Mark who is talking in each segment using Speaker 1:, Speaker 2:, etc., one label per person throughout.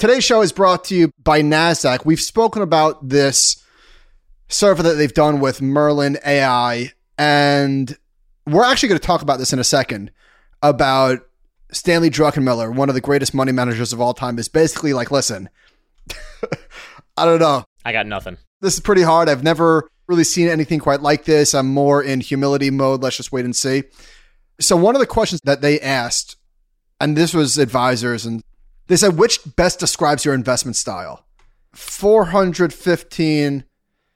Speaker 1: Today's show is brought to you by NASDAQ. We've spoken about this survey that they've done with Merlin AI, and we're actually going to talk about this in a second about Stanley Druckenmiller, one of the greatest money managers of all time, is basically like, listen, I don't know.
Speaker 2: I got nothing.
Speaker 1: This is pretty hard. I've never really seen anything quite like this. I'm more in humility mode. Let's just wait and see. So, one of the questions that they asked, and this was advisors, and they said, which best describes your investment style? 415.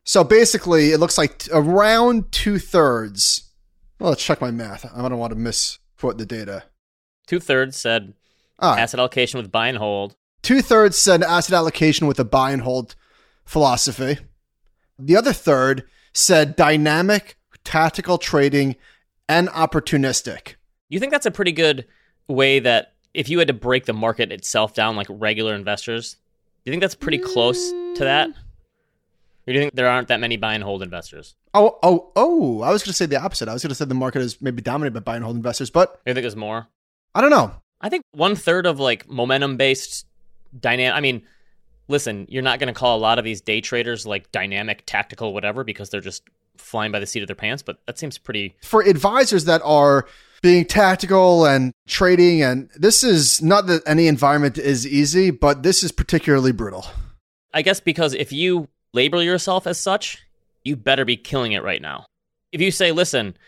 Speaker 1: So, basically, it looks like around two thirds. Well, let's check my math. I don't want to misquote the data.
Speaker 2: Two thirds said
Speaker 1: right.
Speaker 2: asset allocation with buy and hold.
Speaker 1: Two thirds said asset allocation with a buy and hold philosophy. The other third said dynamic, tactical trading, and opportunistic.
Speaker 2: You think that's a pretty good way that if you had to break the market itself down like regular investors, do you think that's pretty close to that? Or do you think there aren't that many buy and hold investors?
Speaker 1: Oh, oh, oh! I was going to say the opposite. I was going to say the market is maybe dominated by buy and hold investors, but
Speaker 2: you think there's more?
Speaker 1: I don't know.
Speaker 2: I think one third of like momentum based dynamic. I mean, listen, you're not going to call a lot of these day traders like dynamic, tactical, whatever, because they're just flying by the seat of their pants. But that seems pretty.
Speaker 1: For advisors that are being tactical and trading, and this is not that any environment is easy, but this is particularly brutal.
Speaker 2: I guess because if you label yourself as such, you better be killing it right now. If you say, listen,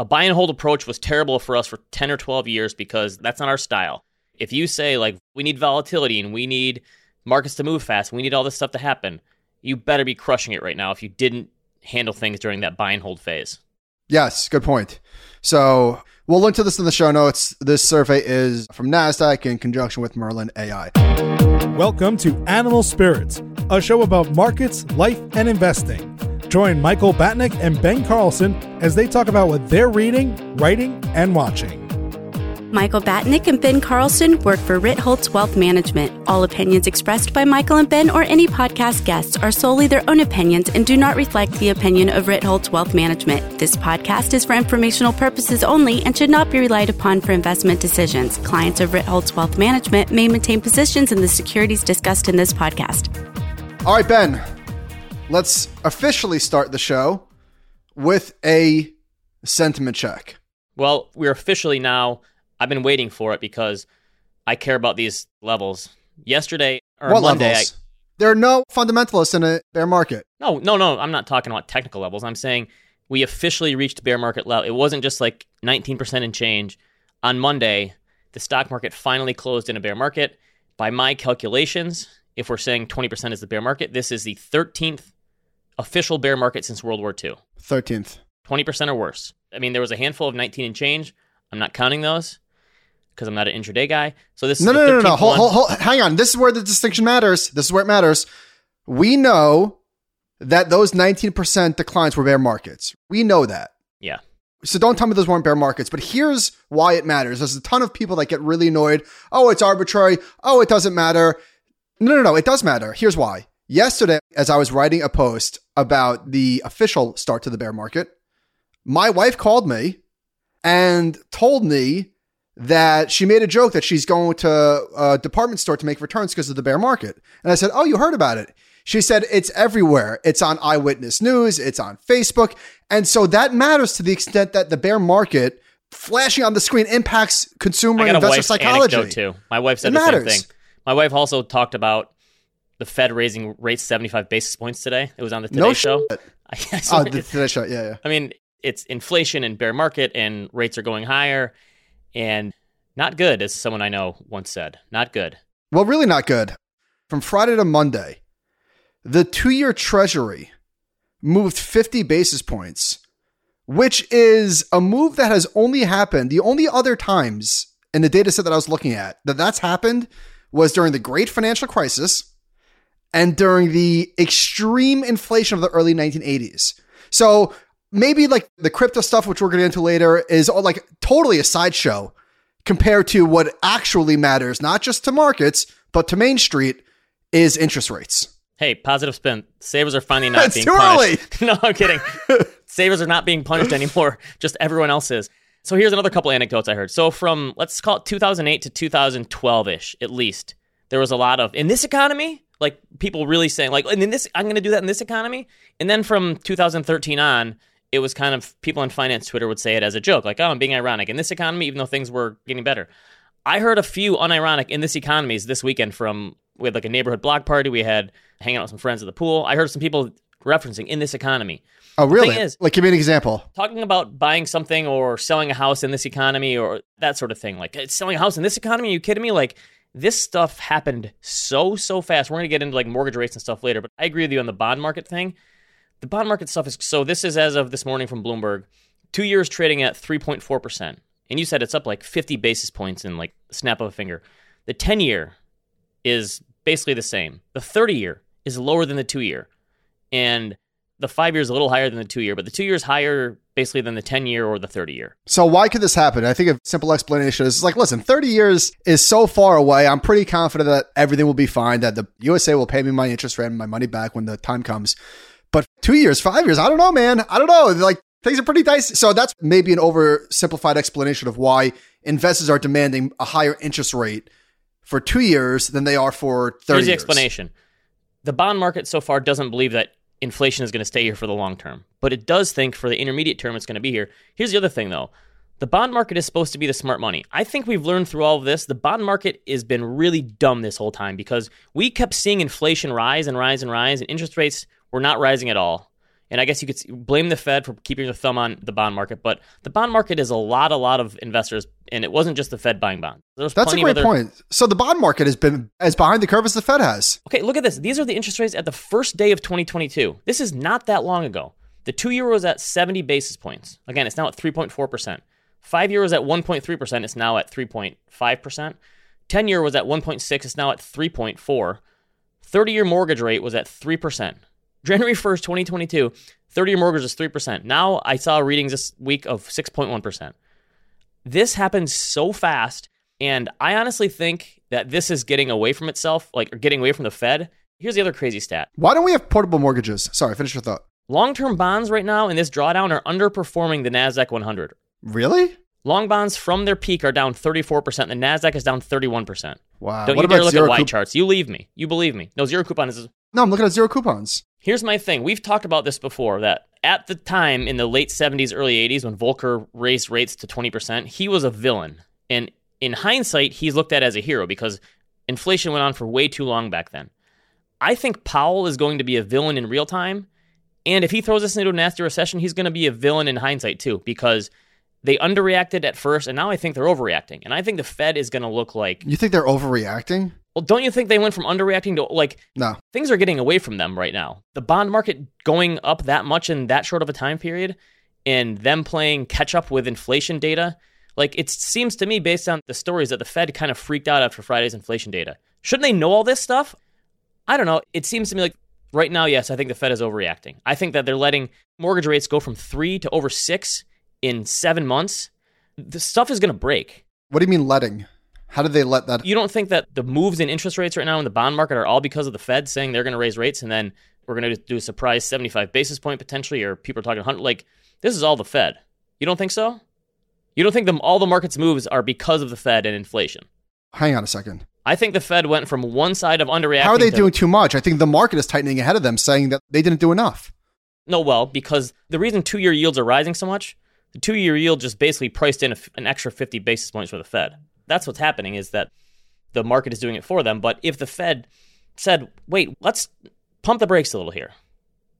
Speaker 2: a buy and hold approach was terrible for us for 10 or 12 years because that's not our style. If you say, like, we need volatility and we need markets to move fast, we need all this stuff to happen, you better be crushing it right now if you didn't handle things during that buy and hold phase.
Speaker 1: Yes, good point. So we'll link to this in the show notes. This survey is from NASDAQ in conjunction with Merlin AI.
Speaker 3: Welcome to Animal Spirits, a show about markets, life, and investing. Join Michael Batnick and Ben Carlson as they talk about what they're reading, writing, and watching.
Speaker 4: Michael Batnick and Ben Carlson work for Ritholtz Wealth Management. All opinions expressed by Michael and Ben or any podcast guests are solely their own opinions and do not reflect the opinion of Ritholtz Wealth Management. This podcast is for informational purposes only and should not be relied upon for investment decisions. Clients of Ritholtz Wealth Management may maintain positions in the securities discussed in this podcast.
Speaker 1: All right, Ben, let's officially start the show with a sentiment check.
Speaker 2: Well, we're officially now, I've been waiting for it because I care about these levels. Yesterday, or
Speaker 1: what
Speaker 2: Monday,
Speaker 1: levels? there are no fundamentalists in a bear market.
Speaker 2: No, no, no, I'm not talking about technical levels. I'm saying we officially reached bear market level. It wasn't just like 19% and change. On Monday, the stock market finally closed in a bear market. By my calculations, if we're saying 20% is the bear market, this is the 13th official bear market since World War II.
Speaker 1: 13th.
Speaker 2: 20% or worse. I mean, there was a handful of 19 and change. I'm not counting those because I'm not an intraday guy. So this
Speaker 1: No,
Speaker 2: is
Speaker 1: no,
Speaker 2: the
Speaker 1: no, no, no. Hold, hold, hold, hang on. This is where the distinction matters. This is where it matters. We know that those 19% declines were bear markets. We know that.
Speaker 2: Yeah.
Speaker 1: So don't tell me those weren't bear markets. But here's why it matters. There's a ton of people that get really annoyed. Oh, it's arbitrary. Oh, it doesn't matter. No, no, no. It does matter. Here's why. Yesterday, as I was writing a post about the official start to the bear market, my wife called me and told me that she made a joke that she's going to a department store to make returns because of the bear market. And I said, Oh, you heard about it. She said, It's everywhere. It's on Eyewitness News, it's on Facebook. And so that matters to the extent that the bear market flashing on the screen impacts consumer and investor psychology.
Speaker 2: too. My wife said
Speaker 1: It
Speaker 2: the
Speaker 1: matters.
Speaker 2: same thing. My wife also talked about the Fed raising rates 75 basis points today. It was on the Today
Speaker 1: No
Speaker 2: Show.
Speaker 1: shit.
Speaker 2: I guess.
Speaker 1: Oh, the Today Show. Yeah, yeah.
Speaker 2: I mean, it's inflation and bear market, and rates are going higher, and not good, as someone I know once said. Not good.
Speaker 1: Well, really not good. From Friday to Monday, the two year treasury moved 50 basis points, which is a move that has only happened. The only other times in the data set that I was looking at that that's happened was during the great financial crisis and during the extreme inflation of the early 1980s. So maybe like the crypto stuff, which we're going to get into later, is all like totally a sideshow compared to what actually matters, not just to markets, but to Main Street, is interest rates.
Speaker 2: Hey, positive spin. Savers are finally not
Speaker 1: It's
Speaker 2: being
Speaker 1: too
Speaker 2: punished. no, I'm kidding. Savers are not being punished anymore. Just everyone else is. So here's another couple anecdotes I heard. So from let's call it 2008 to 2012 ish, at least, there was a lot of in this economy, like people really saying like, and in this, I'm going to do that in this economy. And then from 2013 on, it was kind of people on finance Twitter would say it as a joke, like, oh, I'm being ironic in this economy, even though things were getting better. I heard a few unironic in this economies this weekend from we had like a neighborhood block party. We had hanging out with some friends at the pool. I heard some people referencing in this economy.
Speaker 1: Oh, really?
Speaker 2: Is-
Speaker 1: like, give me an example.
Speaker 2: Talking about buying something or selling a house in this economy or that sort of thing. Like, selling a house in this economy? Are you kidding me? Like, this stuff happened so, so fast. We're going to get into like mortgage rates and stuff later, but I agree with you on the bond market thing. The bond market stuff is so this is as of this morning from Bloomberg. Two years trading at 3.4%. And you said it's up like 50 basis points in like snap of a finger. The 10 year is basically the same. The 30 year is lower than the two year. And the five year is a little higher than the two year, but the two year is higher basically than the 10 year or the 30 year.
Speaker 1: So why could this happen? I think a simple explanation is like, listen, 30 years is so far away. I'm pretty confident that everything will be fine, that the USA will pay me my interest rate and my money back when the time comes. But two years, five years, I don't know, man. I don't know. Like things are pretty dicey. So that's maybe an oversimplified explanation of why investors are demanding a higher interest rate for two years than they are for 30
Speaker 2: Here's the
Speaker 1: years.
Speaker 2: explanation. The bond market so far doesn't believe that inflation is going to stay here for the long term, but it does think for the intermediate term it's going to be here. Here's the other thing though. The bond market is supposed to be the smart money. I think we've learned through all of this, the bond market has been really dumb this whole time because we kept seeing inflation rise and rise and rise, and interest rates were not rising at all. And I guess you could blame the Fed for keeping their thumb on the bond market, but the bond market is a lot, a lot of investors, and it wasn't just the Fed buying bonds.
Speaker 1: That's a great
Speaker 2: other,
Speaker 1: point. So the bond market has been as behind the curve as the Fed has.
Speaker 2: Okay, look at this. These are the interest rates at the first day of 2022. This is not that long ago. The two year was at 70 basis points. Again, it's now at 3.4%. Five year was at 1.3%. It's now at 3.5%. 10 year was at 1.6. It's now at 3.4. 30 year mortgage rate was at 3%. January 1st, 2022, 30 year mortgage is 3%. Now I saw readings this week of 6.1%. This happened so fast. And I honestly think that this is getting away from itself, like or getting away from the Fed. Here's the other crazy stat.
Speaker 1: Why don't we have portable mortgages? Sorry, finish your thought.
Speaker 2: Long term bonds right now in this drawdown are underperforming the NASDAQ 100.
Speaker 1: Really?
Speaker 2: Long bonds from their peak are down 34%. The NASDAQ is down 31%.
Speaker 1: Wow.
Speaker 2: Don't
Speaker 1: what
Speaker 2: you dare look at Y
Speaker 1: coup-
Speaker 2: charts. You leave me. You believe me. No, zero coupon is.
Speaker 1: No, I'm looking at zero coupons.
Speaker 2: Here's my thing. We've talked about this before that at the time in the late 70s, early 80s, when Volcker raised rates to 20%, he was a villain. And in hindsight, he's looked at as a hero because inflation went on for way too long back then. I think Powell is going to be a villain in real time. And if he throws us into a nasty recession, he's going to be a villain in hindsight too because they underreacted at first and now I think they're overreacting. And I think the Fed is going to look like,
Speaker 1: You think they're overreacting?
Speaker 2: Well, don't you think they went from underreacting to like
Speaker 1: No.
Speaker 2: things are getting away from them right now. The bond market going up that much in that short of a time period and them playing catch up with inflation data, like it seems to me based on the stories that the Fed kind of freaked out after Friday's inflation data. Shouldn't they know all this stuff? I don't know. It seems to me like right now, yes, I think the Fed is overreacting. I think that they're letting mortgage rates go from 3 to over 6 in 7 months. The stuff is going to break.
Speaker 1: What do you mean letting? How did they let that?
Speaker 2: You don't think that the moves in interest rates right now in the bond market are all because of the Fed saying they're going to raise rates and then we're going to do a surprise 75 basis point potentially, or people are talking 100? Like, this is all the Fed. You don't think so? You don't think the, all the market's moves are because of the Fed and inflation?
Speaker 1: Hang on a second.
Speaker 2: I think the Fed went from one side of underreacting.
Speaker 1: How are they
Speaker 2: to-
Speaker 1: doing too much? I think the market is tightening ahead of them, saying that they didn't do enough.
Speaker 2: No, well, because the reason two year yields are rising so much, the two year yield just basically priced in a an extra 50 basis points for the Fed. That's what's happening is that the market is doing it for them. But if the Fed said, wait, let's pump the brakes a little here,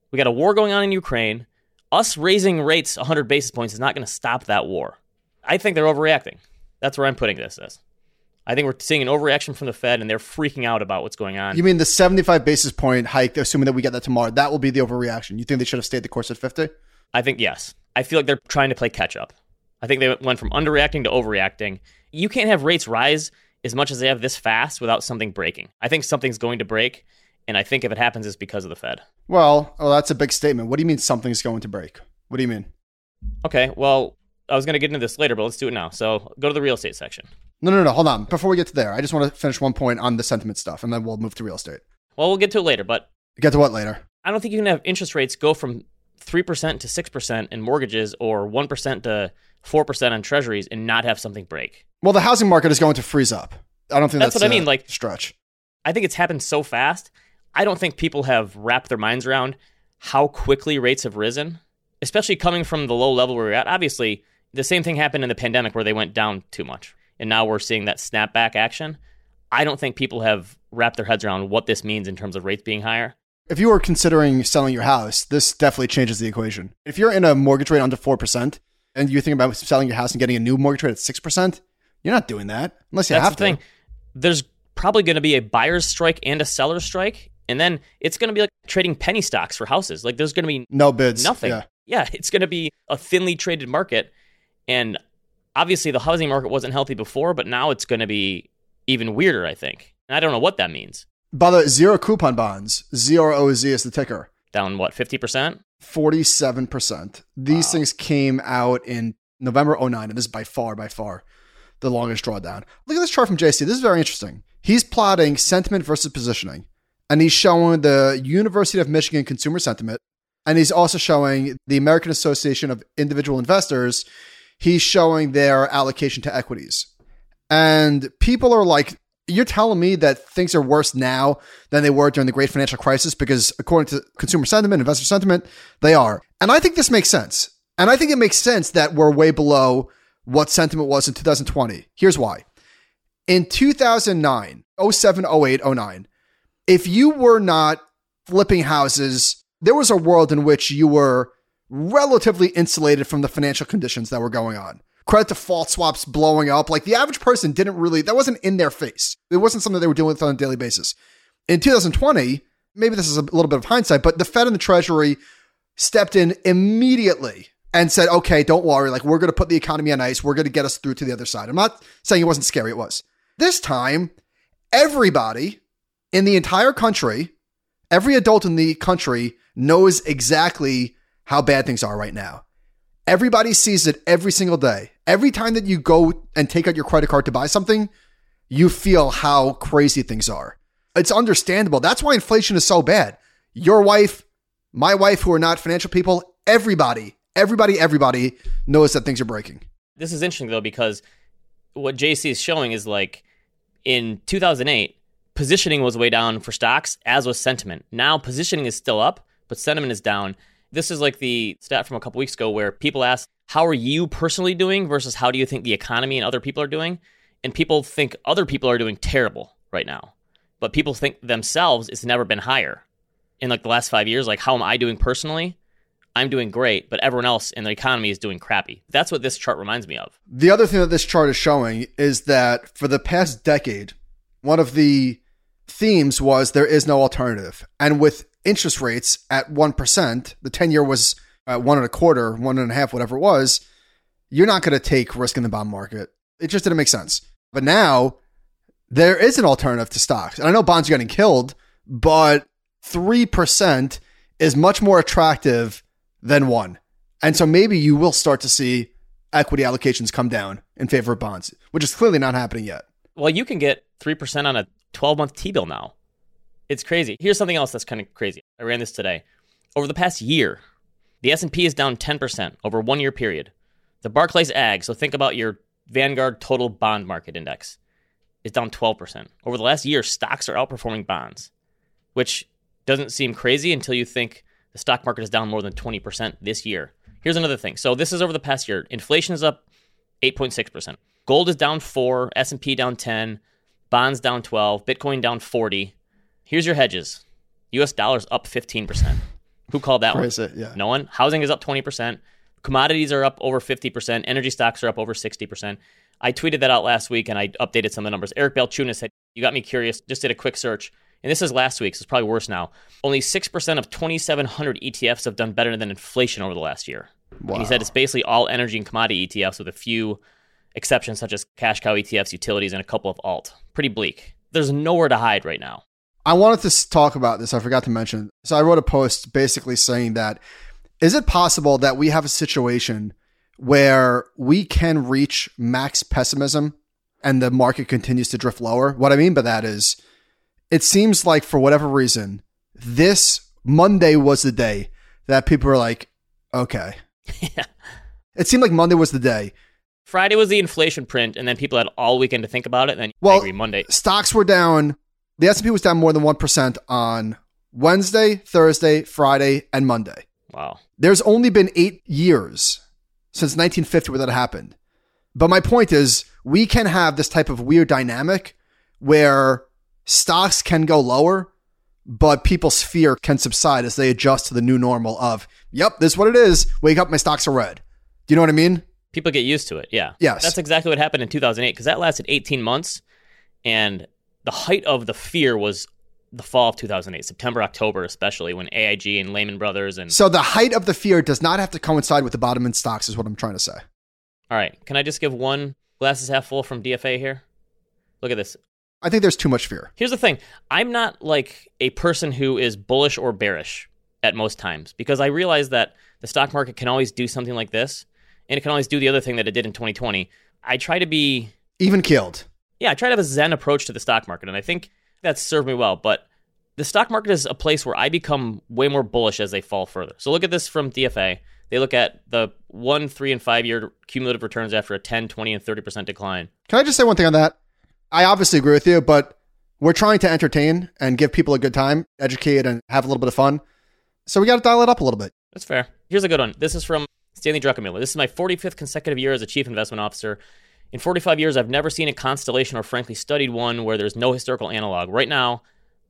Speaker 2: we got a war going on in Ukraine. Us raising rates 100 basis points is not going to stop that war. I think they're overreacting. That's where I'm putting this as. I think we're seeing an overreaction from the Fed and they're freaking out about what's going on.
Speaker 1: You mean the 75 basis point hike, assuming that we get that tomorrow, that will be the overreaction. You think they should have stayed the course at 50?
Speaker 2: I think yes. I feel like they're trying to play catch up. I think they went from underreacting to overreacting. You can't have rates rise as much as they have this fast without something breaking. I think something's going to break, and I think if it happens, it's because of the Fed.
Speaker 1: Well, well, that's a big statement. What do you mean something's going to break? What do you mean?
Speaker 2: Okay, well, I was going to get into this later, but let's do it now. So go to the real estate section.
Speaker 1: No, no, no. Hold on. Before we get to there, I just want to finish one point on the sentiment stuff, and then we'll move to real estate.
Speaker 2: Well, we'll get to it later, but
Speaker 1: Get to what later?
Speaker 2: I don't think you can have interest rates go from 3% to 6% in mortgages or 1% to 4% on treasuries and not have something break.
Speaker 1: Well, the housing market is going to freeze up. I don't think
Speaker 2: That's
Speaker 1: that's,
Speaker 2: what I mean, like-
Speaker 1: stretch.
Speaker 2: I think it's happened so fast. I don't think people have wrapped their minds around how quickly rates have risen, especially coming from the low level where we're at. Obviously, the same thing happened in the pandemic where they went down too much. And now we're seeing that snapback action. I don't think people have wrapped their heads around what this means in terms of rates being higher.
Speaker 1: If you are considering selling your house, this definitely changes the equation. If you're in a mortgage rate under 4% and you're thinking about selling your house and getting a new mortgage rate at 6%, you're not doing that unless you
Speaker 2: That's
Speaker 1: have
Speaker 2: the thing. There's probably going to be a buyer's strike and a seller's strike. And then it's going to be like trading penny stocks for houses. Like there's going to be
Speaker 1: No bids.
Speaker 2: nothing.
Speaker 1: Yeah.
Speaker 2: Yeah, it's going to be a thinly traded market. And obviously, the housing market wasn't healthy before, but now it's going to be even weirder, I think. And I don't know what that means.
Speaker 1: By the way, zero coupon bonds, ZROZ is the ticker.
Speaker 2: Down, what, 50%?
Speaker 1: 47%. These things came out in November 09, and this is by far, by far the longest drawdown. Look at this chart from JC. This is very interesting. He's plotting sentiment versus positioning, and he's showing the University of Michigan consumer sentiment, and he's also showing the American Association of Individual Investors. He's showing their allocation to equities. And people are like, you're telling me that things are worse now than they were during the great financial crisis because according to consumer sentiment, investor sentiment, they are. And I think this makes sense. And I think it makes sense that we're way below what sentiment was in 2020. Here's why. In 2009, 07, 08, 09, if you were not flipping houses, there was a world in which you were relatively insulated from the financial conditions that were going on. Credit default swaps blowing up. Like the average person didn't really, that wasn't in their face. It wasn't something they were dealing with on a daily basis. In 2020, maybe this is a little bit of hindsight, but the Fed and the Treasury stepped in immediately and said, okay, don't worry. Like, we're going to put the economy on ice. We're going to get us through to the other side. I'm not saying it wasn't scary. It was. This time, everybody in the entire country, every adult in the country knows exactly how bad things are right now. Everybody sees it every single day. Every time that you go and take out your credit card to buy something, you feel how crazy things are. It's understandable. That's why inflation is so bad. Your wife, my wife, who are not financial people, everybody, everybody, everybody knows that things are breaking.
Speaker 2: This is interesting, though, because what JC is showing is like in 2008, positioning was way down for stocks, as was sentiment. Now, positioning is still up, but sentiment is down. This is like the stat from a couple weeks ago where people ask, How are you personally doing versus how do you think the economy and other people are doing? And people think other people are doing terrible right now. But people think themselves it's never been higher. In like the last five years, like how am I doing personally? I'm doing great, but everyone else in the economy is doing crappy. That's what this chart reminds me of.
Speaker 1: The other thing that this chart is showing is that for the past decade, one of the themes was there is no alternative. And with interest rates at 1%, the 10 year was at one and a quarter, one and a half, whatever it was, you're not going to take risk in the bond market. It just didn't make sense. But now there is an alternative to stocks. And I know bonds are getting killed, but 3% is much more attractive than one. And so maybe you will start to see equity allocations come down in favor of bonds, which is clearly not happening yet.
Speaker 2: Well, you can get 3% on a 12 month T bill now. It's crazy. Here's something else that's kind of crazy. I ran this today. Over the past year, the S&P is down 10% over 1-year period. The Barclays Ag, so think about your Vanguard Total Bond Market Index, is down 12%. Over the last year, stocks are outperforming bonds, which doesn't seem crazy until you think the stock market is down more than 20% this year. Here's another thing. So this is over the past year. Inflation is up 8.6%. Gold is down 4, S&P down 10, bonds down 12, Bitcoin down 40. Here's your hedges. US dollars up 15%. Who called that
Speaker 1: Where
Speaker 2: one?
Speaker 1: it? Yeah.
Speaker 2: No one. Housing is up 20%. Commodities are up over 50%. Energy stocks are up over 60%. I tweeted that out last week and I updated some of the numbers. Eric Balchunas said, You got me curious. Just did a quick search. And this is last week, so it's probably worse now. Only 6% of 2,700 ETFs have done better than inflation over the last year. And He said it's basically all energy and commodity ETFs with a few exceptions, such as cash cow ETFs, utilities, and a couple of alt. Pretty bleak. There's nowhere to hide right now.
Speaker 1: I wanted to talk about this. I forgot to mention. So I wrote a post basically saying that is it possible that we have a situation where we can reach max pessimism and the market continues to drift lower? What I mean by that is it seems like for whatever reason, this Monday was the day that people were like, okay.
Speaker 2: Yeah.
Speaker 1: It seemed like Monday was the day.
Speaker 2: Friday was the inflation print, and then people had all weekend to think about it. And then
Speaker 1: Well,
Speaker 2: agree, Monday.
Speaker 1: stocks were down The S&P was down more than 1% on Wednesday, Thursday, Friday, and Monday.
Speaker 2: Wow.
Speaker 1: There's only been 8 years since 1950 where that happened. But my point is we can have this type of weird dynamic where stocks can go lower, but people's fear can subside as they adjust to the new normal of, yep, this is what it is. Wake up, my stocks are red. Do you know what I mean?
Speaker 2: People get used to it. Yeah.
Speaker 1: Yes.
Speaker 2: That's exactly what happened in 2008 because that lasted 18 months. And the height of the fear was the fall of 2008, September, October, especially when AIG and Lehman Brothers and.
Speaker 1: So the height of the fear does not have to coincide with the bottom in stocks, is what I'm trying to say.
Speaker 2: All right. Can I just give one glasses half full from DFA here? Look at this.
Speaker 1: I think there's too much fear.
Speaker 2: Here's the thing I'm not like a person who is bullish or bearish at most times because I realize that the stock market can always do something like this and it can always do the other thing that it did in 2020. I try to be
Speaker 1: even killed.
Speaker 2: Yeah, I try to have a zen approach to the stock market and I think that's served me well, but the stock market is a place where I become way more bullish as they fall further. So look at this from DFA. They look at the 1, 3 and 5 year cumulative returns after a 10, 20 and 30% decline.
Speaker 1: Can I just say one thing on that? I obviously agree with you, but we're trying to entertain and give people a good time, educate, and have a little bit of fun. So we got to dial it up a little bit.
Speaker 2: That's fair. Here's a good one. This is from Stanley Druckenmiller. This is my 45th consecutive year as a chief investment officer. In 45 years, I've never seen a constellation or frankly studied one where there's no historical analog. Right now,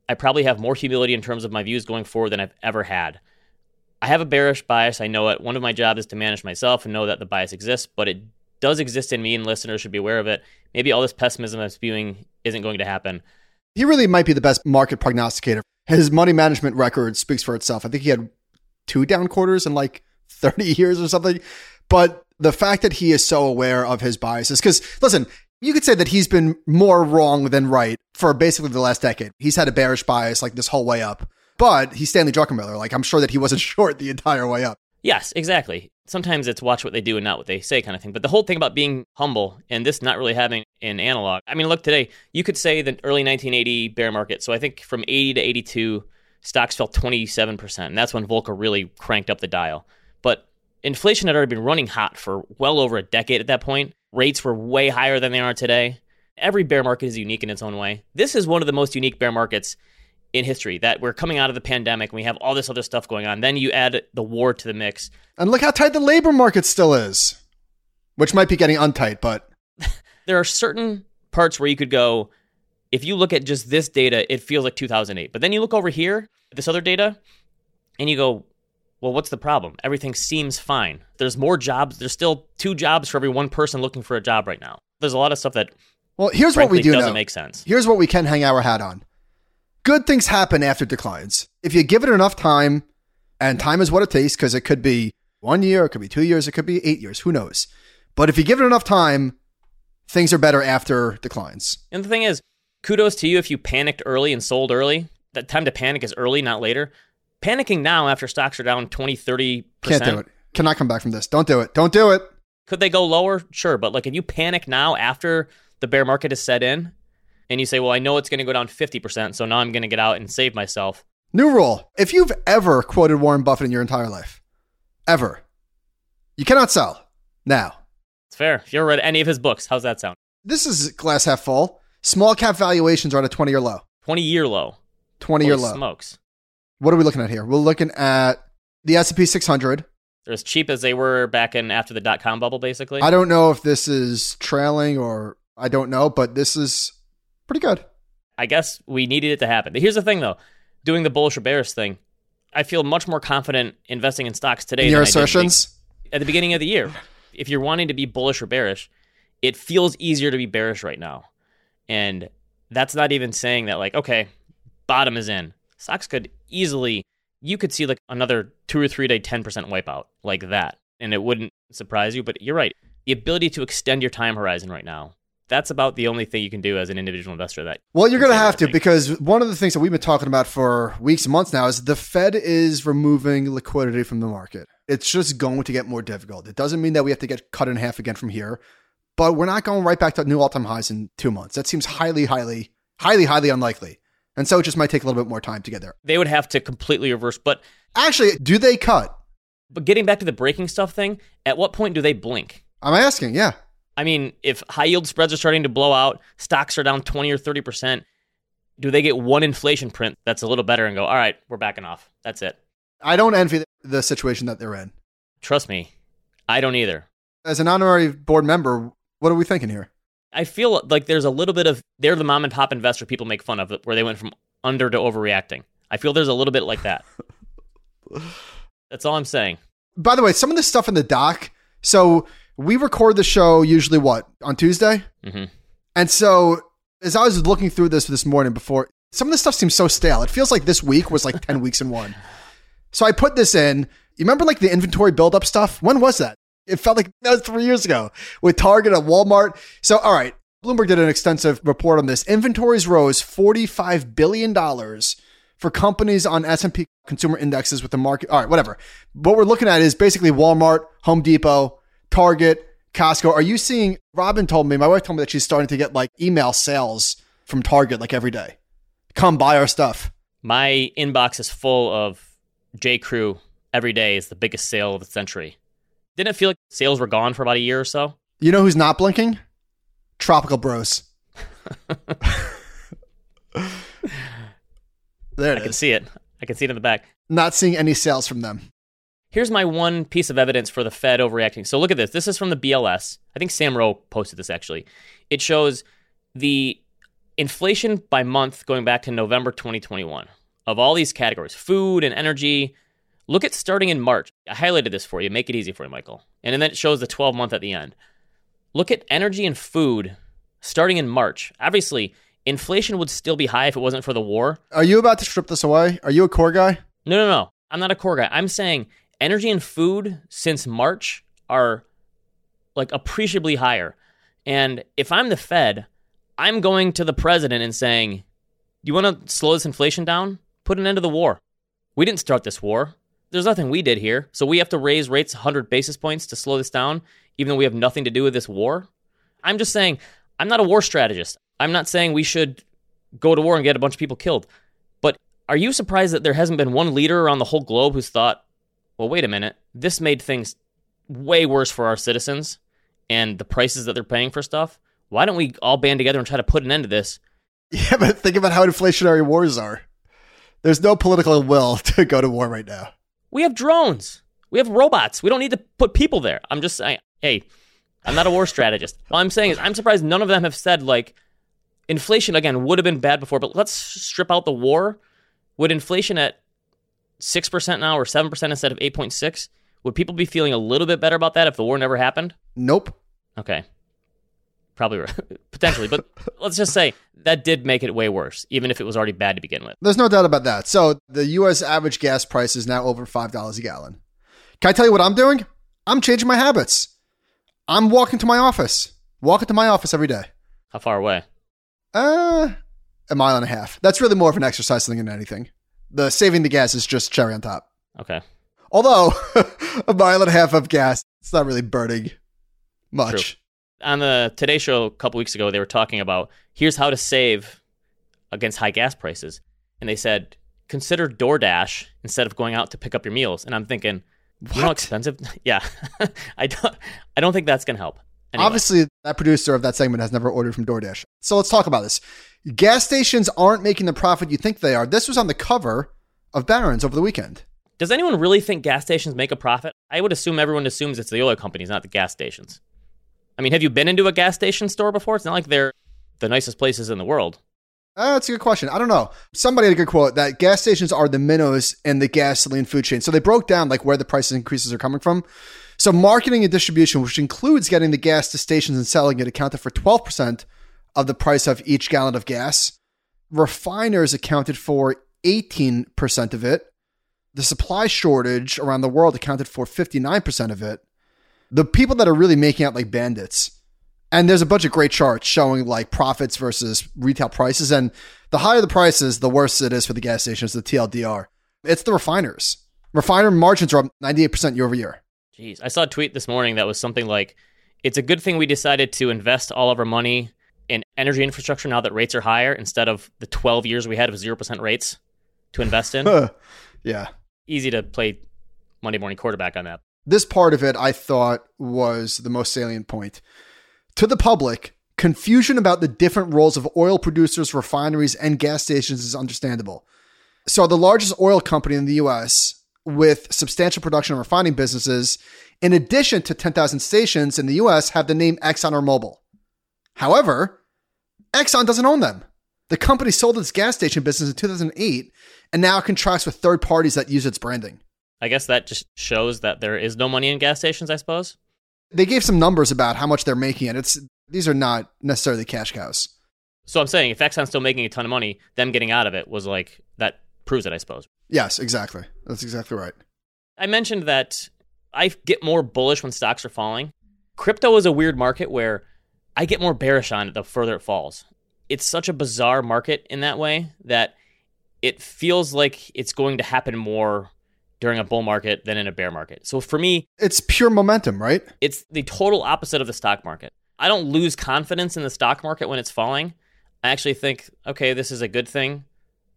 Speaker 2: I probably have more humility in terms of my views going forward than I've ever had. I have a bearish bias. I know it. One of my jobs is to manage myself and know that the bias exists, but it does exist in me, and listeners should be aware of it. Maybe all this pessimism I'm spewing isn't going to happen.
Speaker 1: He really might be the best market prognosticator. His money management record speaks for itself. I think he had two down quarters and like 30 years or something. But the fact that he is so aware of his biases, because listen, you could say that he's been more wrong than right for basically the last decade. He's had a bearish bias like this whole way up, but he's Stanley Druckenmiller. Like I'm sure that he wasn't short the entire way up.
Speaker 2: Yes, exactly. Sometimes it's watch what they do and not what they say kind of thing. But the whole thing about being humble and this not really having an analog. I mean, look today, you could say the early 1980 bear market. So I think from 80 to 82, stocks fell 27%. And that's when Volcker really cranked up the dial. But inflation had already been running hot for well over a decade at that point. Rates were way higher than they are today. Every bear market is unique in its own way. This is one of the most unique bear markets in history that we're coming out of the pandemic and we have all this other stuff going on. Then you add the war to the mix.
Speaker 1: And look how tight the labor market still is, which might be getting untight, but
Speaker 2: there are certain parts where you could go, if you look at just this data, it feels like 2008. But then you look over here, this other data, and you go, well, what's the problem? Everything seems fine. There's more jobs. There's still two jobs for every one person looking for a job right now. There's a lot of stuff that
Speaker 1: well, here's what we do
Speaker 2: doesn't
Speaker 1: know.
Speaker 2: make sense.
Speaker 1: Here's what we can hang our hat on good things happen after declines. If you give it enough time, and time is what it takes, because it could be one year, it could be two years, it could be eight years, who knows? But if you give it enough time, things are better after declines.
Speaker 2: And the thing is, kudos to you if you panicked early and sold early. That time to panic is early, not later. Panicking now after stocks are down 20, 30%.
Speaker 1: Can't do it. Cannot come back from this. Don't do it. Don't do it.
Speaker 2: Could they go lower? Sure. But like if you panic now after the bear market is set in, and you say, well, I know it's going to go down 50%, so now I'm going to get out and save myself.
Speaker 1: New rule. If you've ever quoted Warren Buffett in your entire life, ever, you cannot sell now.
Speaker 2: It's fair. If you ever read any of his books, how's that sound?
Speaker 1: This is glass half full. Small cap valuations are at a 20 year low.
Speaker 2: 20 year low.
Speaker 1: 20 year low.
Speaker 2: Smokes.
Speaker 1: What are we looking at here? We're looking at the S&P 600.
Speaker 2: They're as cheap as they were back in after the dot com bubble, basically.
Speaker 1: I don't know if this is trailing or I don't know, but this is pretty good.
Speaker 2: I guess we needed it to happen. But here's the thing, though doing the bullish or bearish thing, I feel much more confident investing in stocks today.
Speaker 1: In your assertions?
Speaker 2: at the beginning of the year. If you're wanting to be bullish or bearish, it feels easier to be bearish right now. And that's not even saying that, like, okay, bottom is in. Stocks could easily, you could see like another two or three day 10% wipeout like that. And it wouldn't surprise you. But you're right. The ability to extend your time horizon right now that's about the only thing you can do as an individual investor that
Speaker 1: well you're going to have to because one of the things that we've been talking about for weeks and months now is the fed is removing liquidity from the market it's just going to get more difficult it doesn't mean that we have to get cut in half again from here but we're not going right back to new all-time highs in two months that seems highly highly highly highly unlikely and so it just might take a little bit more time to get there
Speaker 2: they would have to completely reverse but
Speaker 1: actually do they cut
Speaker 2: but getting back to the breaking stuff thing at what point do they blink
Speaker 1: i'm asking yeah
Speaker 2: I mean, if high yield spreads are starting to blow out, stocks are down 20 or 30%, do they get one inflation print that's a little better and go, all right, we're backing off. That's it.
Speaker 1: I don't envy the situation that they're in.
Speaker 2: Trust me, I don't either.
Speaker 1: As an honorary board member, what are we thinking here?
Speaker 2: I feel like there's a little bit of they're the mom and pop investor people make fun of where they went from under to overreacting. I feel there's a little bit like that. That's all I'm saying.
Speaker 1: By the way, some of the stuff in the doc. So we record the show usually what on Tuesday,
Speaker 2: hmm
Speaker 1: and so as I was looking through this this morning before, some of the stuff seems so stale. It feels like this week was like ten weeks in one. So I put this in. You remember like the inventory buildup stuff? When was that? It felt like that was three years ago with Target and Walmart. So all right, Bloomberg did an extensive report on this. Inventories rose forty-five billion dollars for companies on S&P consumer indexes with the market. All right, whatever. What we're looking at is basically Walmart, Home Depot, Target, Costco. Are you seeing? Robin told me, my wife told me that she's starting to get like email sales from Target like every day. Come buy our stuff.
Speaker 2: My inbox is full of J. Crew every day is the biggest sale of the century. Didn't it feel like sales were gone for about a year or so?
Speaker 1: You know who's not blinking? Tropical Bros. there
Speaker 2: I
Speaker 1: it
Speaker 2: can see it. I can see it in the back.
Speaker 1: Not seeing any sales from them.
Speaker 2: Here's my one piece of evidence for the Fed overreacting. So look at this. This is from the BLS. I think Sam Ro posted this actually. It shows the inflation by month going back to November 2021 of all these categories food and energy. Look at starting in March. I highlighted this for you. Make it easy for you, Michael. And then it shows the 12 month at the end. Look at energy and food starting in March. Obviously, inflation would still be high if it wasn't for the war.
Speaker 1: Are you about to strip this away? Are you a core guy?
Speaker 2: No, no, no. I'm not a core guy. I'm saying energy and food since March are like appreciably higher. And if I'm the Fed, I'm going to the president and saying, Do You want to slow this inflation down? Put an end to the war. We didn't start this war. There's nothing we did here. So we have to raise rates 100 basis points to slow this down, even though we have nothing to do with this war. I'm just saying, I'm not a war strategist. I'm not saying we should go to war and get a bunch of people killed. But are you surprised that there hasn't been one leader around the whole globe who's thought, well, wait a minute, this made things way worse for our citizens and the prices that they're paying for stuff? Why don't we all band together and try to put an end to this?
Speaker 1: Yeah, but think about how inflationary wars are. There's no political will to go to war right now.
Speaker 2: We have drones. We have robots. We don't need to put people there. I'm just saying, hey, I'm not a war strategist. All I'm saying is I'm surprised none of them have said like inflation again would have been bad before, but let's strip out the war. Would inflation at 6% now or 7% instead of 8.6, would people be feeling a little bit better about that if the war never happened?
Speaker 1: Nope.
Speaker 2: Okay. Probably potentially, but let's just say that did make it way worse, even if it was already bad to begin with.
Speaker 1: There's no doubt about that. So the U.S. average gas price is now over five dollars a gallon. Can I tell you what I'm doing? I'm changing my habits. I'm walking to my office. Walking to my office every day.
Speaker 2: How far away?
Speaker 1: Uh, a mile and a half. That's really more of an exercise thing than anything. The saving the gas is just cherry on top.
Speaker 2: Okay.
Speaker 1: Although a mile and a half of gas, it's not really burning much.
Speaker 2: On the Today Show a couple weeks ago, they were talking about here's how to save against high gas prices, and they said consider DoorDash instead of going out to pick up your meals. And I'm thinking, you know how expensive? Yeah, I don't. I don't think that's gonna help. Anyway,
Speaker 1: Obviously, that producer of that segment has never ordered from DoorDash. So let's talk about this. Gas stations aren't making the profit you think they are. This was on the cover of Barron's over the weekend.
Speaker 2: does anyone really think gas stations make a profit? I would assume everyone assumes it's the oil companies, not the gas stations. I mean, have you been into a gas station store before? It's not like they're the nicest places in the world.
Speaker 1: Uh, that's a good question. I don't know. Somebody had a good quote that gas stations are the minnows in the gasoline food chain. So they broke down like where the price increases are coming from. So marketing and distribution, which includes getting the gas to stations and selling it, accounted for 12% of the price of each gallon of gas. Refiners accounted for 18% of it. The supply shortage around the world accounted for 59% of it. The people that are really making out like bandits and there's a bunch of great charts showing like profits versus retail prices. And the higher the prices, the worse it is for the gas stations, the TLDR. It's the refiners. Refiner margins are up 98% year over year.
Speaker 2: Jeez, I saw a tweet this morning that was something like, "It's a good thing we decided to invest all of our money in energy infrastructure now that rates are higher instead of the 12 years we had of zero percent rates to invest in."
Speaker 1: Yeah.
Speaker 2: Easy to play Monday morning quarterback on that.
Speaker 1: This part of it I thought was the most salient point. To the public, confusion about the different roles of oil producers, refineries, and gas stations is understandable. So, the largest oil company in the US with substantial production and refining businesses, in addition to 10,000 stations in the US, have the name Exxon or Mobil. However, Exxon doesn't own them. The company sold its gas station business in 2008 and now contracts with third parties that use its branding.
Speaker 2: I guess that just shows that there is no money in gas stations, I suppose.
Speaker 1: They gave some numbers about how much they're making, and it's these are not necessarily cash cows.
Speaker 2: So I'm saying if Exxon's still making a ton of money, them getting out of it was like that proves it, I suppose.
Speaker 1: Yes, exactly. That's exactly right.
Speaker 2: I mentioned that I get more bullish when stocks are falling. Crypto is a weird market where I get more bearish on it the further it falls. It's such a bizarre market in that way that it feels like it's going to happen more during a bull market than in a bear market. So for me,
Speaker 1: It's pure momentum, right?
Speaker 2: it's the total opposite of the stock market. I don't lose confidence in the stock market when it's falling. I actually think, okay, this is a good thing.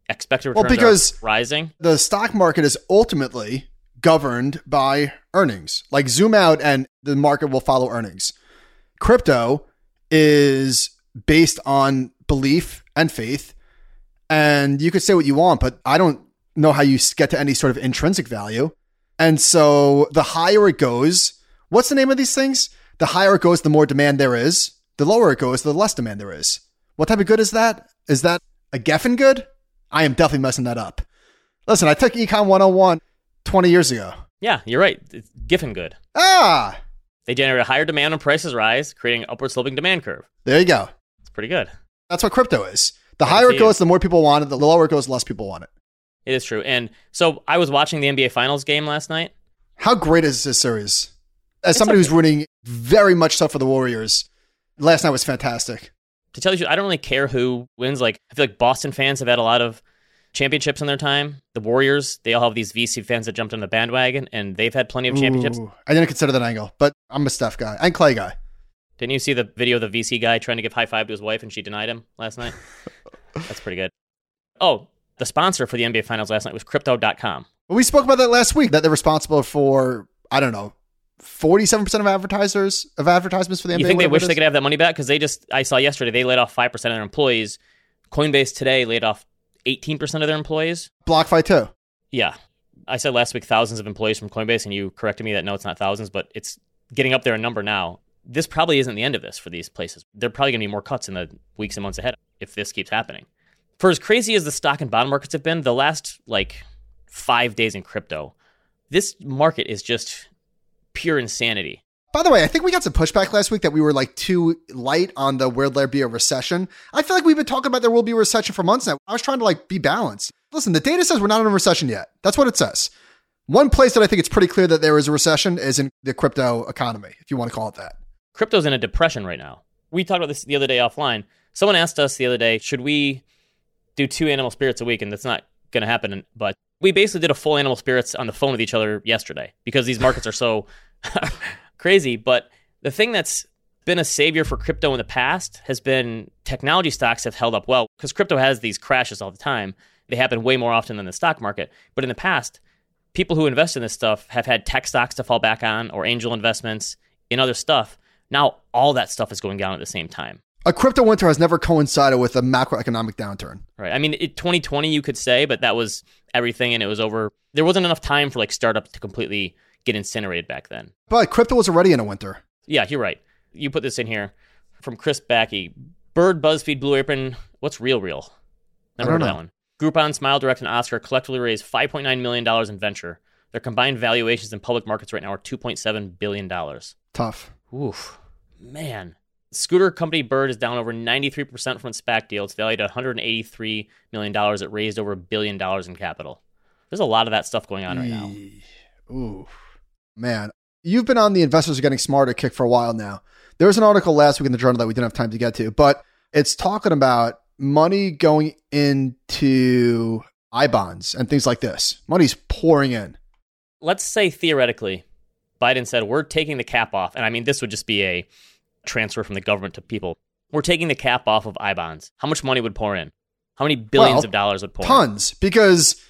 Speaker 2: Expected
Speaker 1: Well, because-
Speaker 2: rising.
Speaker 1: The stock market is ultimately governed by earnings. Like zoom out and the market will follow earnings. Crypto is based on belief and faith. And you could say what you want, but I don't know how you get to any sort of intrinsic value. And so the higher it goes, what's the name of these things? The higher it goes, the more demand there is. The lower it goes, the less demand there is. What type of good is that? Is that a Geffen good? I am definitely messing that up. Listen, I took Econ 101 20 years ago.
Speaker 2: Yeah, you're right. It's Giffen good.
Speaker 1: Ah,
Speaker 2: They generate a higher demand when prices rise, creating an upward sloping demand curve.
Speaker 1: there you go.
Speaker 2: It's pretty good.
Speaker 1: That's what crypto is. The higher it goes, the more people want it. The lower it goes, the less people want it.
Speaker 2: It is true. And so I was watching the NBA Finals game last night.
Speaker 1: How great is this series? As
Speaker 2: It's
Speaker 1: somebody
Speaker 2: okay.
Speaker 1: who's rooting very much so for the Warriors, last night was fantastic.
Speaker 2: To tell you, I don't really care who wins. Like, I feel like Boston fans have had a lot of championships in their time. The Warriors, they all have these VC fans that jumped on the bandwagon, and they've had plenty of championships.
Speaker 1: Ooh, I didn't consider that angle, but I'm a Steph guy and Clay guy.
Speaker 2: Didn't you see the video of the VC guy trying to give high five to his wife and she denied him last night? That's pretty good. Oh, the sponsor for the NBA Finals last night was Crypto.com.
Speaker 1: Well, we spoke about that last week that they're responsible for, I don't know, 47% of advertisers of advertisements for the NBA.
Speaker 2: You think they wish they could have that money back? Because they just, I saw yesterday, they laid off 5% of their employees. Coinbase today laid off 18% of their employees.
Speaker 1: BlockFi too.
Speaker 2: Yeah. I said last week thousands of employees from Coinbase, and you corrected me that no, it's not thousands, but it's getting up there in number now. This probably isn't the end of this for these places. There are probably going to be more cuts in the weeks and months ahead if this keeps happening. For as crazy as the stock and bond markets have been, the last like five days in crypto, this market is just pure insanity.
Speaker 1: By the way, I think we got some pushback last week that we were like too light on the will there be a recession. I feel like we've been talking about there will be a recession for months now. I was trying to like be balanced. Listen, the data says we're not in a recession yet. That's what it says. One place that I think it's pretty clear that there is a recession is in the crypto economy, if you want to call it that.
Speaker 2: crypto's in a depression right now. We talked about this the other day offline. Someone asked us the other day, should we do two animal spirits a week? And that's not going to happen. But we basically did a full animal spirits on the phone with each other yesterday because these markets are so crazy. But the thing that's been a savior for crypto in the past has been technology stocks have held up well because crypto has these crashes all the time. They happen way more often than the stock market. But in the past, people who invest in this stuff have had tech stocks to fall back on or angel investments in other stuff. Now all that stuff is going down at the same time.
Speaker 1: A crypto winter has never coincided with a macroeconomic downturn.
Speaker 2: Right. I mean, it, 2020 you could say, but that was everything and it was over. There wasn't enough time for like startups to completely get incinerated back then.
Speaker 1: But crypto was already in a winter.
Speaker 2: Yeah, you're right. You put this in here from Chris Bakke. Bird, BuzzFeed, Blue Apron. What's Real Real? Never heard
Speaker 1: don't
Speaker 2: that one. Groupon, Smile Direct, and Oscar collectively raised $5.9 million in venture. Their combined valuations in public markets right now are $2.7 billion.
Speaker 1: Tough.
Speaker 2: Oof. Man. Scooter company Bird is down over 93% from its SPAC deal. It's valued at $183 million. It raised over a billion dollars in capital. There's a lot of that stuff going on right now.
Speaker 1: Ooh, man. You've been on the investors are getting smarter kick for a while now. There was an article last week in the journal that we didn't have time to get to, but it's talking about money going into I bonds and things like this. Money's pouring in.
Speaker 2: Let's say theoretically, Biden said, We're taking the cap off. And I mean, this would just be a transfer from the government to people. We're taking the cap off of I bonds. How much money would pour in? How many billions
Speaker 1: Well,
Speaker 2: of dollars would pour in?
Speaker 1: Tons, because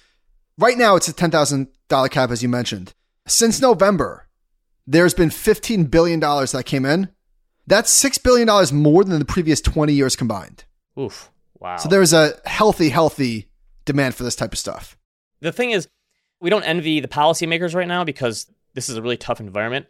Speaker 1: right now it's a $10,000 cap, as you mentioned. Since November, there's been $15 billion that came in. That's $6 billion more than the previous 20 years combined.
Speaker 2: Oof. Wow.
Speaker 1: So there's a healthy, healthy demand for this type of stuff.
Speaker 2: the thing is, we don't envy the policymakers right now because this is a really tough environment.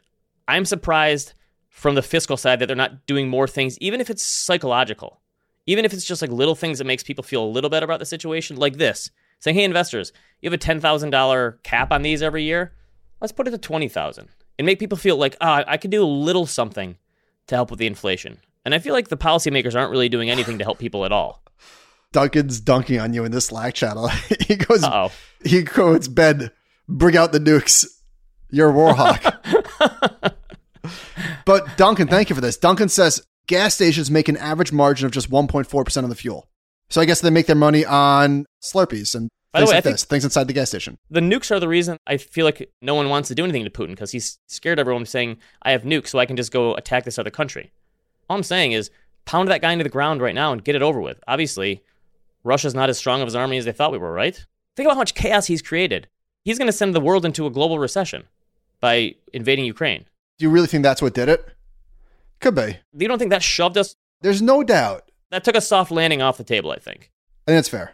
Speaker 2: I'm surprised from the fiscal side that they're not doing more things, even if it's psychological, even if it's just like little things that makes people feel a little better about the situation, like this, saying, "Hey, investors, you have a ten thousand dollar cap on these every year. Let's put it to twenty thousand and make people feel like, ah, I could do a little something to help with the inflation." And I feel like the policymakers aren't really doing anything to help people at all.
Speaker 1: Duncan's dunking on you in this Slack channel. he goes,
Speaker 2: Uh oh.
Speaker 1: he quotes Ben, bring out the nukes. You're a warhawk. but Duncan, thank you for this. Duncan says gas stations make an average margin of just 1.4% of the fuel. So I guess they make their money on Slurpees and
Speaker 2: By
Speaker 1: things
Speaker 2: way,
Speaker 1: like this, things inside the gas station.
Speaker 2: the nukes are the reason I feel like no one wants to do anything to Putin because he's scared everyone saying, I have nukes, so I can just go attack this other country. All I'm saying is pound that guy into the ground right now and get it over with. Obviously, Russia's not as strong of an army as they thought we were, right? Think about how much chaos he's created. He's going to send the world into a global recession by invading Ukraine.
Speaker 1: Do you really think that's what did it? Could be.
Speaker 2: You don't think that shoved us?
Speaker 1: There's no doubt.
Speaker 2: That took a soft landing off the table, I think.
Speaker 1: I think that's fair.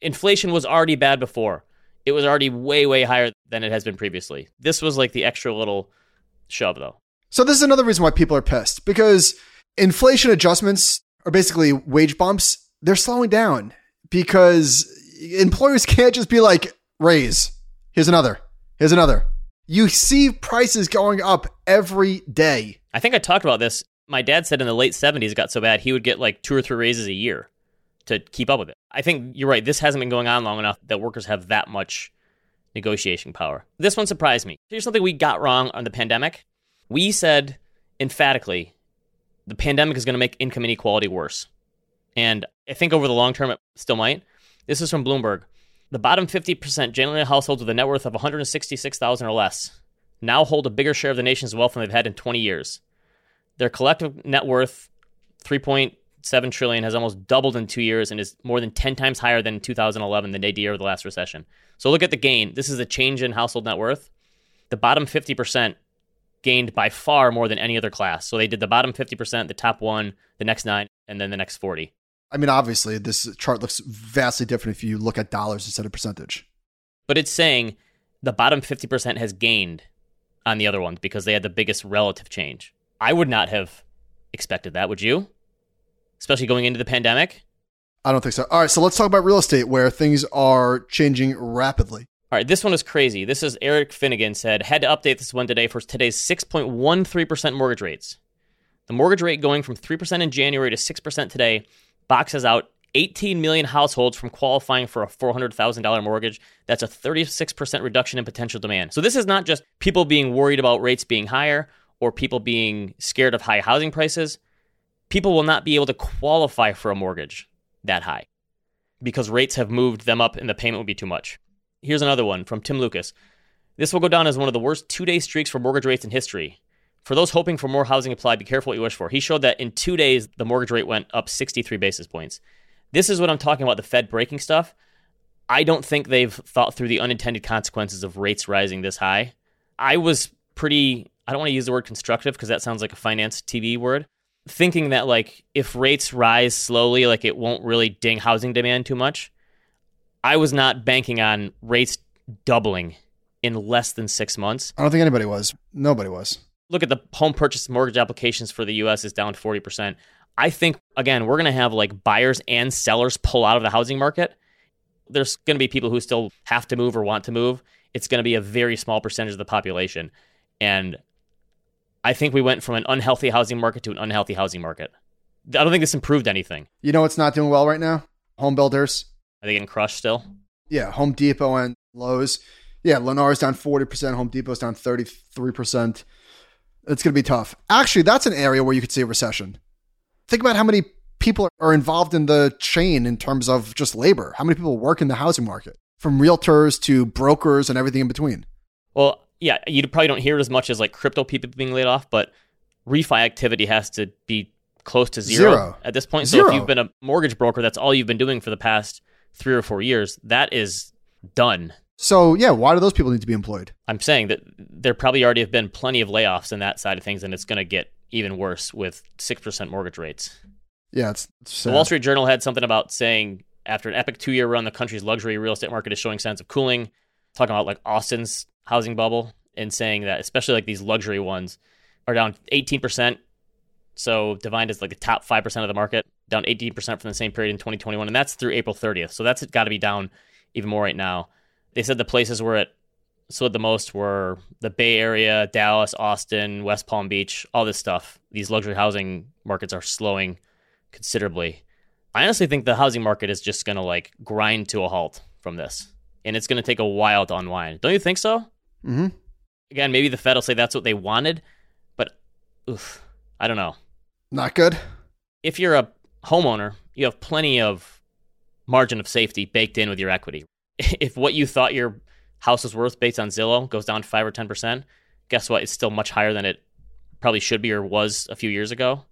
Speaker 2: inflation was already bad before. It was already way, way higher than it has been previously. This was like the extra little shove, though.
Speaker 1: So this is another reason why people are pissed because inflation adjustments are basically wage bumps. They're slowing down because employers can't just be like, raise. Here's another. Here's another. You see prices going up every day.
Speaker 2: I think I talked about this. My dad said in the late 70s it got so bad he would get like two or three raises a year to keep up with it. I think you're right. This hasn't been going on long enough that workers have that much negotiation power. This one surprised me. Here's something we got wrong on the pandemic. We said emphatically the pandemic is going to make income inequality worse. And I think over the long term, it still might. This is from Bloomberg. The bottom 50% generally households with a net worth of 166,000 or less now hold a bigger share of the nation's wealth than they've had in 20 years. Their collective net worth, 3.7 trillion, has almost doubled in two years and is more than 10 times higher than in 2011, the nadir of the last recession. So look at the gain. This is a change in household net worth. The bottom 50% gained by far more than any other class. So they did the bottom 50%, the top one, the next nine, and then the next 40.
Speaker 1: I mean, obviously, this chart looks vastly different if you look at dollars instead of percentage.
Speaker 2: But it's saying the bottom 50% has gained on the other ones because they had the biggest relative change. I would not have expected that, would you? Especially going into the pandemic.
Speaker 1: I don't think so. All right, so let's talk about real estate where things are changing rapidly.
Speaker 2: All right, this one is crazy. This is Eric Finnigan said, had to update this one today for today's 6.13% mortgage rates. The mortgage rate going from 3% in January to 6% today boxes out 18 million households from qualifying for a $400,000 mortgage. That's a 36% reduction in potential demand. So this is not just people being worried about rates being higher or people being scared of high housing prices. People will not be able to qualify for a mortgage that high because rates have moved them up and the payment would be too much. Here's another one from Tim Lucas. This will go down as one of the worst two day streaks for mortgage rates in history. For those hoping for more housing supply, be careful what you wish for. He showed that in two days, the mortgage rate went up 63 basis points. This is what I'm talking about the Fed breaking stuff. I don't think they've thought through the unintended consequences of rates rising this high. I was pretty, I don't want to use the word constructive because that sounds like a finance TV word, thinking that like if rates rise slowly, like it won't really ding housing demand too much. I was not banking on rates doubling in less than six months.
Speaker 1: I don't think anybody was. Nobody was.
Speaker 2: Look at the home purchase mortgage applications for the US is down 40%. I think again, we're going to have like buyers and sellers pull out of the housing market. There's going to be people who still have to move or want to move. It's going to be a very small percentage of the population. And I think we went from an unhealthy housing market to an unhealthy housing market. I don't think this improved anything.
Speaker 1: You know what's not doing well right now? Home builders.
Speaker 2: Are they getting crushed still?
Speaker 1: Yeah, Home Depot and Lowe's. Yeah, Lennar's down 40%, Home Depot's down 33%. It's going to be tough. Actually, that's an area where you could see a recession. Think about how many people are involved in the chain in terms of just labor. How many people work in the housing market? From realtors to brokers and everything in between.
Speaker 2: Well, yeah, you probably don't hear it as much as like crypto people being laid off, but refi activity has to be close to zero,
Speaker 1: Zero.
Speaker 2: at this point.
Speaker 1: Zero.
Speaker 2: So if you've been a mortgage broker, that's all you've been doing for the past three or four years. That is done.
Speaker 1: So, yeah, why do those people need to be employed?
Speaker 2: I'm saying that there probably already have been plenty of layoffs in that side of things, and it's going to get even worse with 6% mortgage rates.
Speaker 1: Yeah, it's, it's
Speaker 2: The Wall Street Journal had something about saying after an epic two year run, the country's luxury real estate market is showing signs of cooling, talking about like Austin's housing bubble and saying that especially like these luxury ones are down 18%. So divined as like the top 5% of the market, down 18% from the same period in 2021. And that's through April 30th. So that's got to be down even more right now. They said the places where it sold the most were the Bay Area, Dallas, Austin, West Palm Beach, all this stuff. These luxury housing markets are slowing considerably. I honestly think the housing market is just going to like grind to a halt from this. And it's going to take a while to unwind. Don't you think so?
Speaker 1: hmm
Speaker 2: Again, maybe the Fed will say that's what they wanted, but oof, I don't know.
Speaker 1: Not good.
Speaker 2: If you're a homeowner, you have plenty of margin of safety baked in with your equity. If what you thought your house was worth based on Zillow goes down 5 or 10%, guess what? It's still much higher than it probably should be or was a few years ago.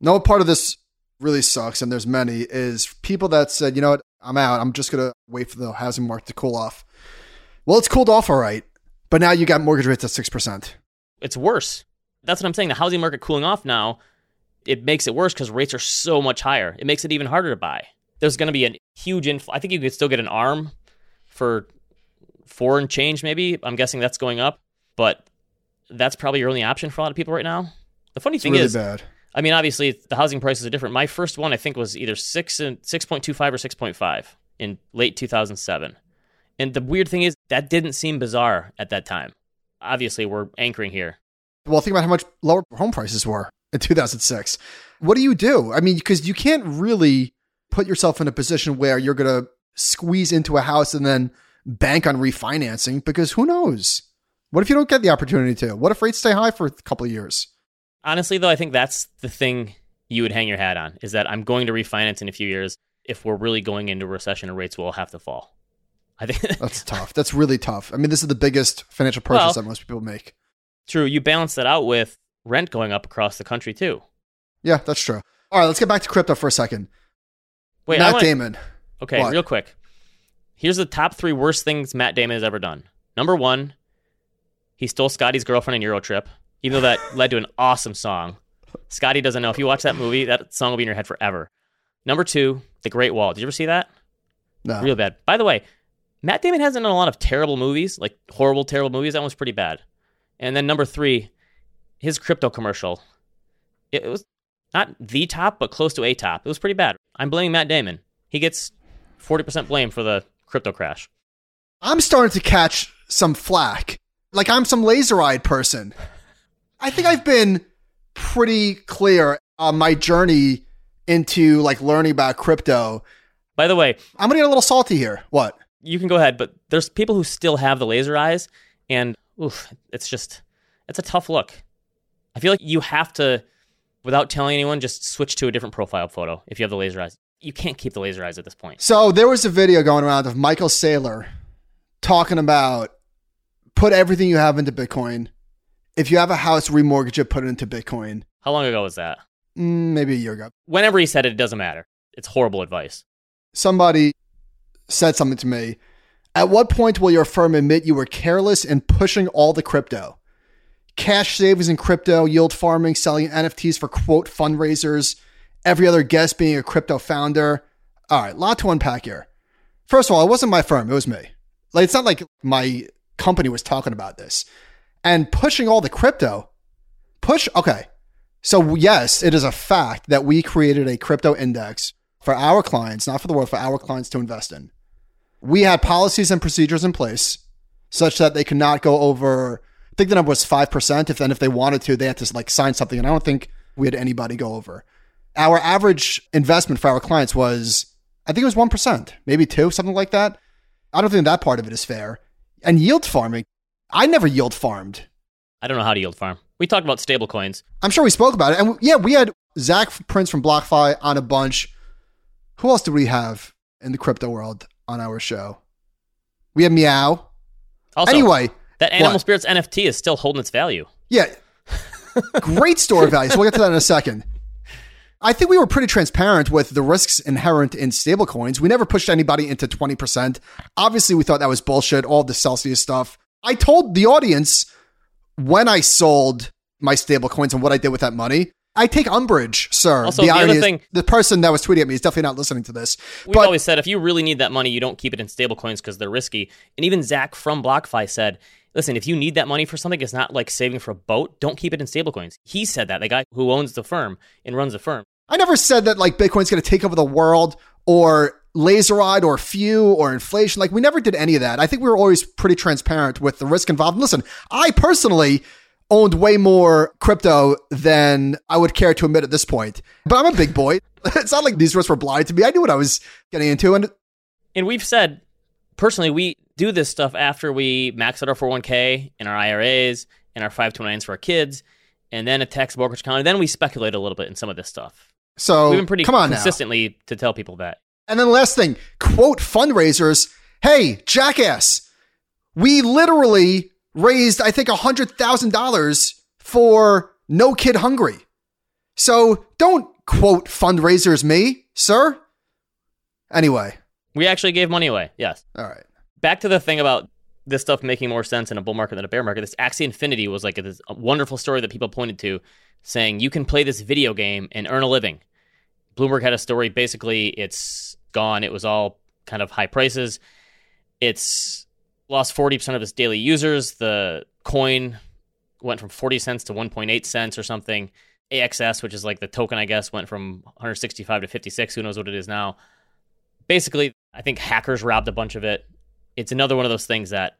Speaker 1: No part of this really sucks, and there's many, is people that said, you know what, I'm out. I'm just going to wait for the housing market to cool off. Well, it's cooled off all right, but now you got mortgage rates at 6%.
Speaker 2: it's worse. That's what I'm saying. The housing market cooling off now, it makes it worse because rates are so much higher. It makes it even harder to buy. There's going to be a huge infl. I think you could still get an arm for four and change, maybe. I'm guessing that's going up, but that's probably your only option for a lot of people right now. The funny
Speaker 1: It's
Speaker 2: thing
Speaker 1: really
Speaker 2: is,
Speaker 1: bad.
Speaker 2: I mean, obviously the housing prices are different. My first one, I think, was either six and six point two five or six point five in late 2007. And the weird thing is that didn't seem bizarre at that time. Obviously, we're anchoring here.
Speaker 1: Well, think about how much lower home prices were in 2006. What do you do? I mean, because you can't really put yourself in a position where you're going to squeeze into a house and then bank on refinancing because who knows? What if you don't get the opportunity to? What if rates stay high for a couple of years?
Speaker 2: Honestly, though, I think that's the thing you would hang your hat on is that I'm going to refinance in a few years. If we're really going into recession, and rates will have to fall. I think
Speaker 1: That's tough. That's really tough. I mean, this is the biggest financial purchase
Speaker 2: Well-
Speaker 1: that most people make.
Speaker 2: true. You balance that out with rent going up across the country too.
Speaker 1: Yeah, that's true. All right, let's get back to crypto for a second.
Speaker 2: Wait,
Speaker 1: Matt
Speaker 2: wanna-
Speaker 1: Damon.
Speaker 2: Okay,
Speaker 1: What?
Speaker 2: real quick. Here's the top three worst things Matt Damon has ever done. Number one, he stole Scotty's girlfriend in Eurotrip, even though that led to an awesome song. Scotty doesn't know. If you watch that movie, that song will be in your head forever. Number two, The Great Wall. Did you ever see that?
Speaker 1: No.
Speaker 2: Real bad. By the way, Matt Damon hasn't done a lot of terrible movies, like horrible, terrible movies. That one's pretty bad. And then number three, his crypto commercial. It it was not the top, but close to a top. It was pretty bad. I'm blaming Matt Damon. He gets 40% blame for the crypto crash.
Speaker 1: I'm starting to catch some flack. Like I'm some laser eyed person. I think I've been pretty clear on my journey into like learning about crypto.
Speaker 2: By the way,
Speaker 1: I'm gonna get a little salty here. What?
Speaker 2: you can go ahead, but there's people who still have the laser eyes, and oof, it's just, it's a tough look. I feel like you have to, without telling anyone, just switch to a different profile photo if you have the laser eyes. You can't keep the laser eyes at this point.
Speaker 1: So there was a video going around of Michael Saylor talking about put everything you have into Bitcoin. If you have a house, remortgage it, put it into Bitcoin.
Speaker 2: How long ago was that?
Speaker 1: Mm, maybe a year ago.
Speaker 2: Whenever he said it, it doesn't matter. It's horrible advice.
Speaker 1: somebody said something to me. At what point will your firm admit you were careless in pushing all the crypto? Cash savings in crypto, yield farming, selling NFTs for quote fundraisers, every other guest being a crypto founder. All right, lot to unpack here. First of all, it wasn't my firm, it was me. Like it's not like my company was talking about this. And pushing all the crypto. Push okay. So yes, it is a fact that we created a crypto index for our clients, not for the world, for our clients to invest in. We had policies and procedures in place such that they could not go over. I think the number was five percent. If then, if they wanted to, they had to like sign something, and I don't think we had anybody go over. Our average investment for our clients was, I think it was one percent, maybe two, something like that. I don't think that part of it is fair. And yield farming, I never yield farmed.
Speaker 2: I don't know how to yield farm. We talked about stable coins.
Speaker 1: I'm sure we spoke about it. And yeah, we had Zac Prince from BlockFi on a bunch. Who else did we have in the crypto world on our show? We had Meow.
Speaker 2: Also,
Speaker 1: anyway,
Speaker 2: that Animal
Speaker 1: what?
Speaker 2: Spirits NFT is still holding its value.
Speaker 1: yeah, great store of value. So we'll get to that in a second. I think we were pretty transparent with the risks inherent in stablecoins. We never pushed anybody into 20%. Obviously, we thought that was bullshit, all the Celsius stuff. I told the audience when I sold my stablecoins and what I did with that money. I take umbrage, sir.
Speaker 2: Also, the
Speaker 1: irony
Speaker 2: other thing-
Speaker 1: the person that was tweeting at me is definitely not listening to this.
Speaker 2: We've
Speaker 1: but
Speaker 2: always said if you really need that money, you don't keep it in stablecoins because they're risky. And even Zac from BlockFi said, listen, if you need that money for something, it's not like saving for a boat. Don't keep it in stablecoins. He said that, the guy who owns the firm and runs the firm.
Speaker 1: I never said that like Bitcoin's going to take over the world or laseride or few or inflation. Like we never did any of that. I think we were always pretty transparent with the risk involved. And listen, I personally owned way more crypto than I would care to admit at this point. But I'm a big boy. it's not like these risks were blind to me. I knew what I was getting into. And
Speaker 2: And we've said, personally, we do this stuff after we max out our 401k and our IRAs and our 529s for our kids, and then a tax brokerage account. And then we speculate a little bit in some of this stuff.
Speaker 1: so
Speaker 2: We've been pretty
Speaker 1: come on now.
Speaker 2: consistently to tell people that.
Speaker 1: And then last thing, quote fundraisers. Hey, jackass, we literally raised, I think, $100,000 for No Kid Hungry. So don't quote fundraisers me, sir. Anyway,
Speaker 2: We actually gave money away. Yes.
Speaker 1: all right.
Speaker 2: back to the thing about this stuff making more sense in a bull market than a bear market. This Axie Infinity was like a, this wonderful story that people pointed to, saying you can play this video game and earn a living. Bloomberg had a story. Basically, it's gone. It was all kind of high prices. It's lost forty percent of its daily users. The coin went from forty cents to one point eight cents or something. AXS, which is like the token, I guess, went from 165 to 56. Who knows what it is now? Basically, I think hackers robbed a bunch of it it's another one of those things that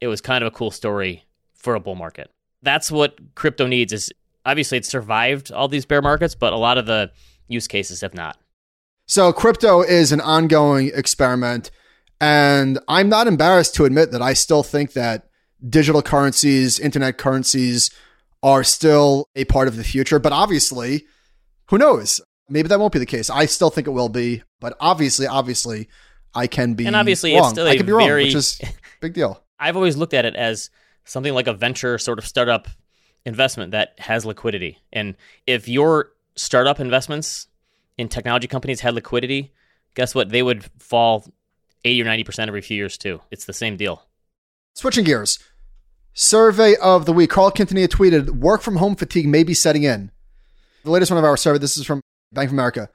Speaker 2: it was kind of a cool story for a bull market. That's what crypto needs is obviously it's survived all these bear markets, but a lot of the use cases have not.
Speaker 1: So crypto is an ongoing experiment. And I'm not embarrassed to admit that I still think that digital currencies, internet currencies are still a part of the future. But obviously, who knows? Maybe that won't be the case. I still think it will be. But obviously, obviously, I can be
Speaker 2: And obviously,
Speaker 1: wrong.
Speaker 2: it's still
Speaker 1: I
Speaker 2: a
Speaker 1: can be wrong,
Speaker 2: very-
Speaker 1: which is big deal.
Speaker 2: I've always looked at it as something like a venture sort of startup investment that has liquidity. And if your startup investments in technology companies had liquidity, guess what? They would fall 80 or 90% every few years too. It's the same deal.
Speaker 1: Switching gears. Survey of the week. Carl Quintanilla tweeted, work from home fatigue may be setting in. The latest one of our survey, this is from Bank of America.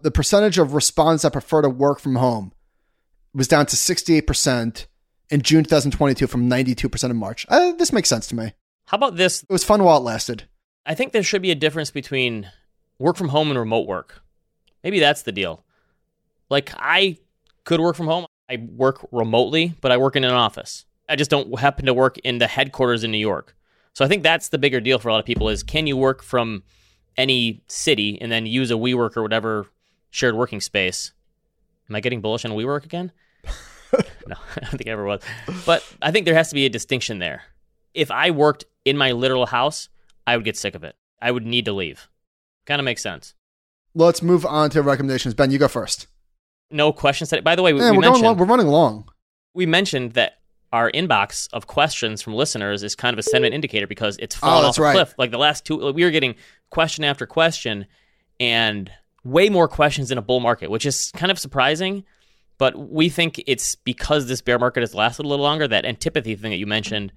Speaker 1: The percentage of respondents that prefer to work from home was down to 68% in June 2022 from 92% in March. Uh, this makes sense to me.
Speaker 2: How about this?
Speaker 1: It was fun while it lasted.
Speaker 2: I think there should be a difference between work from home and remote work. Maybe that's the deal. Like I could work from home. I work remotely, but I work in an office. I just don't happen to work in the headquarters in New York. So I think that's the bigger deal for a lot of people is can you work from any city and then use a WeWork or whatever shared working space? Am I getting bullish on WeWork again? no, I don't think I ever was. But I think there has to be a distinction there. If I worked in my literal house, I would get sick of it. I would need to leave. Kind of makes sense.
Speaker 1: Let's move on to recommendations. Ben, you go first.
Speaker 2: No questions today. By the way, we,
Speaker 1: Yeah,
Speaker 2: we
Speaker 1: we're, going
Speaker 2: mentioned
Speaker 1: long, we're running long.
Speaker 2: we mentioned that our inbox of questions from listeners is kind of a sentiment indicator because it's oh, fallen
Speaker 1: Oh,
Speaker 2: off a
Speaker 1: right.
Speaker 2: cliff. Like the last two, we were getting question after question, and way more questions in a bull market, which is kind of surprising. But we think it's because this bear market has lasted a little longer. That antipathy thing that you mentioned,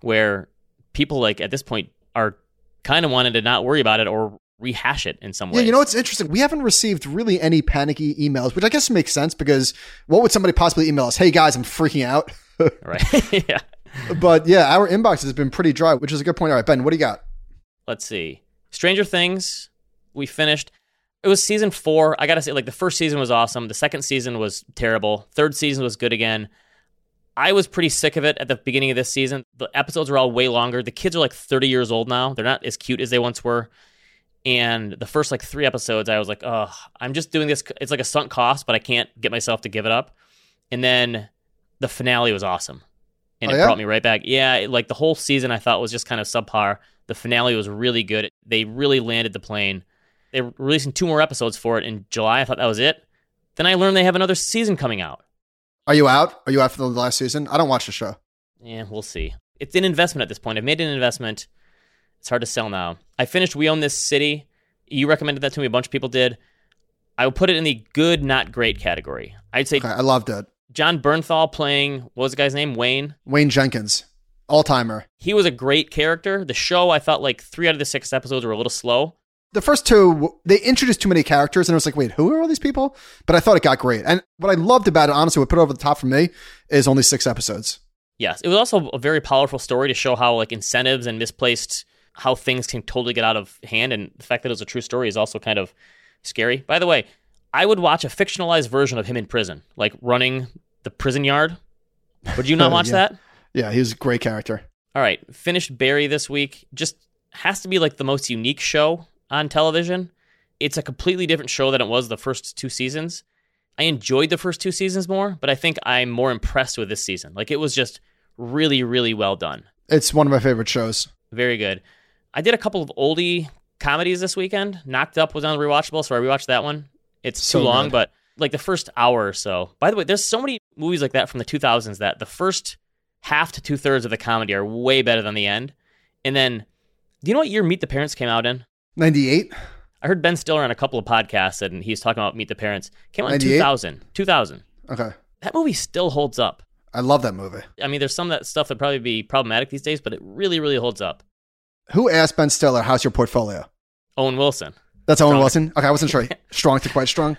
Speaker 2: where people like at this point are kind of wanting to not worry about it or rehash it in some way.
Speaker 1: Yeah, you know what's interesting? We haven't received really any panicky emails, which I guess makes sense because what would somebody possibly email us? Hey guys, I'm freaking out.
Speaker 2: right? yeah.
Speaker 1: But yeah, our inbox has been pretty dry, which is a good point. All right, Ben, what do you got?
Speaker 2: let's see. Stranger Things, we finished. It was season four. I gotta say, like the first season was awesome. The second season was terrible. Third season was good again. I was pretty sick of it at the beginning of this season. The episodes are all way longer. The kids are like 30 years old now. They're not as cute as they once were. And the first like three episodes, I was like, oh, I'm just doing this. It's like a sunk cost, but I can't get myself to give it up. And then the finale was awesome. And
Speaker 1: Oh,
Speaker 2: it
Speaker 1: yeah?
Speaker 2: brought me right back. Yeah, it- like the whole season I thought was just kind of subpar. The finale was really good. They really landed the plane. They're releasing two more episodes for it in July. I thought that was it. Then I learned they have another season coming out.
Speaker 1: Are you out? Are you out for the last season? I don't watch the show.
Speaker 2: Yeah, we'll see. It's an investment at this point. I've made an investment. It's hard to sell now. I finished We Own This City. You recommended that to me. A bunch of people did. I would put it in the good, not great category. I'd say
Speaker 1: Okay, I loved it.
Speaker 2: Jon Bernthal playing, what was the guy's name? Wayne?
Speaker 1: Wayne Jenkins. All timer.
Speaker 2: He was a great character. The show, I thought like three out of the six episodes were a little slow.
Speaker 1: The first two, they introduced too many characters, and it was like, wait, who are all these people? But I thought it got great. And what I loved about it, honestly, what put it over the top for me is only six episodes.
Speaker 2: Yes, it was also a very powerful story to show how like incentives and misplaced how things can totally get out of hand, and the fact that it was a true story is also kind of scary. By the way, I would watch a fictionalized version of him in prison, like running the prison yard. Would you not watch
Speaker 1: Yeah.
Speaker 2: that?
Speaker 1: Yeah, he was a great character.
Speaker 2: All right, finished Barry this week. Just has to be like the most unique show on television. It's a completely different show than it was the first two seasons. I enjoyed the first two seasons more, but I think I'm more impressed with this season. Like it was just really, really well done.
Speaker 1: It's one of my favorite shows.
Speaker 2: Very good. I did a couple of oldie comedies this weekend. Knocked Up was on the rewatchable, so I rewatched that one. It's
Speaker 1: So
Speaker 2: too long,
Speaker 1: good.
Speaker 2: but like the first hour or so. By the way, there's so many movies like that from the 2000s that the first half to two thirds of the comedy are way better than the end. And then, do you know what year Meet the Parents came out in?
Speaker 1: 98?
Speaker 2: I heard Ben Stiller on a couple of podcasts and he's talking about Meet the Parents. Came out in 2000. 2000.
Speaker 1: Okay.
Speaker 2: That movie still holds up.
Speaker 1: I love that movie.
Speaker 2: I mean, there's some of that stuff that probably be problematic these days, but it really, really holds up.
Speaker 1: Who asked Ben Stiller, how's your portfolio?
Speaker 2: Owen Wilson.
Speaker 1: That's Owen
Speaker 2: Strong.
Speaker 1: Wilson? Okay, I wasn't sure. strong to quite strong.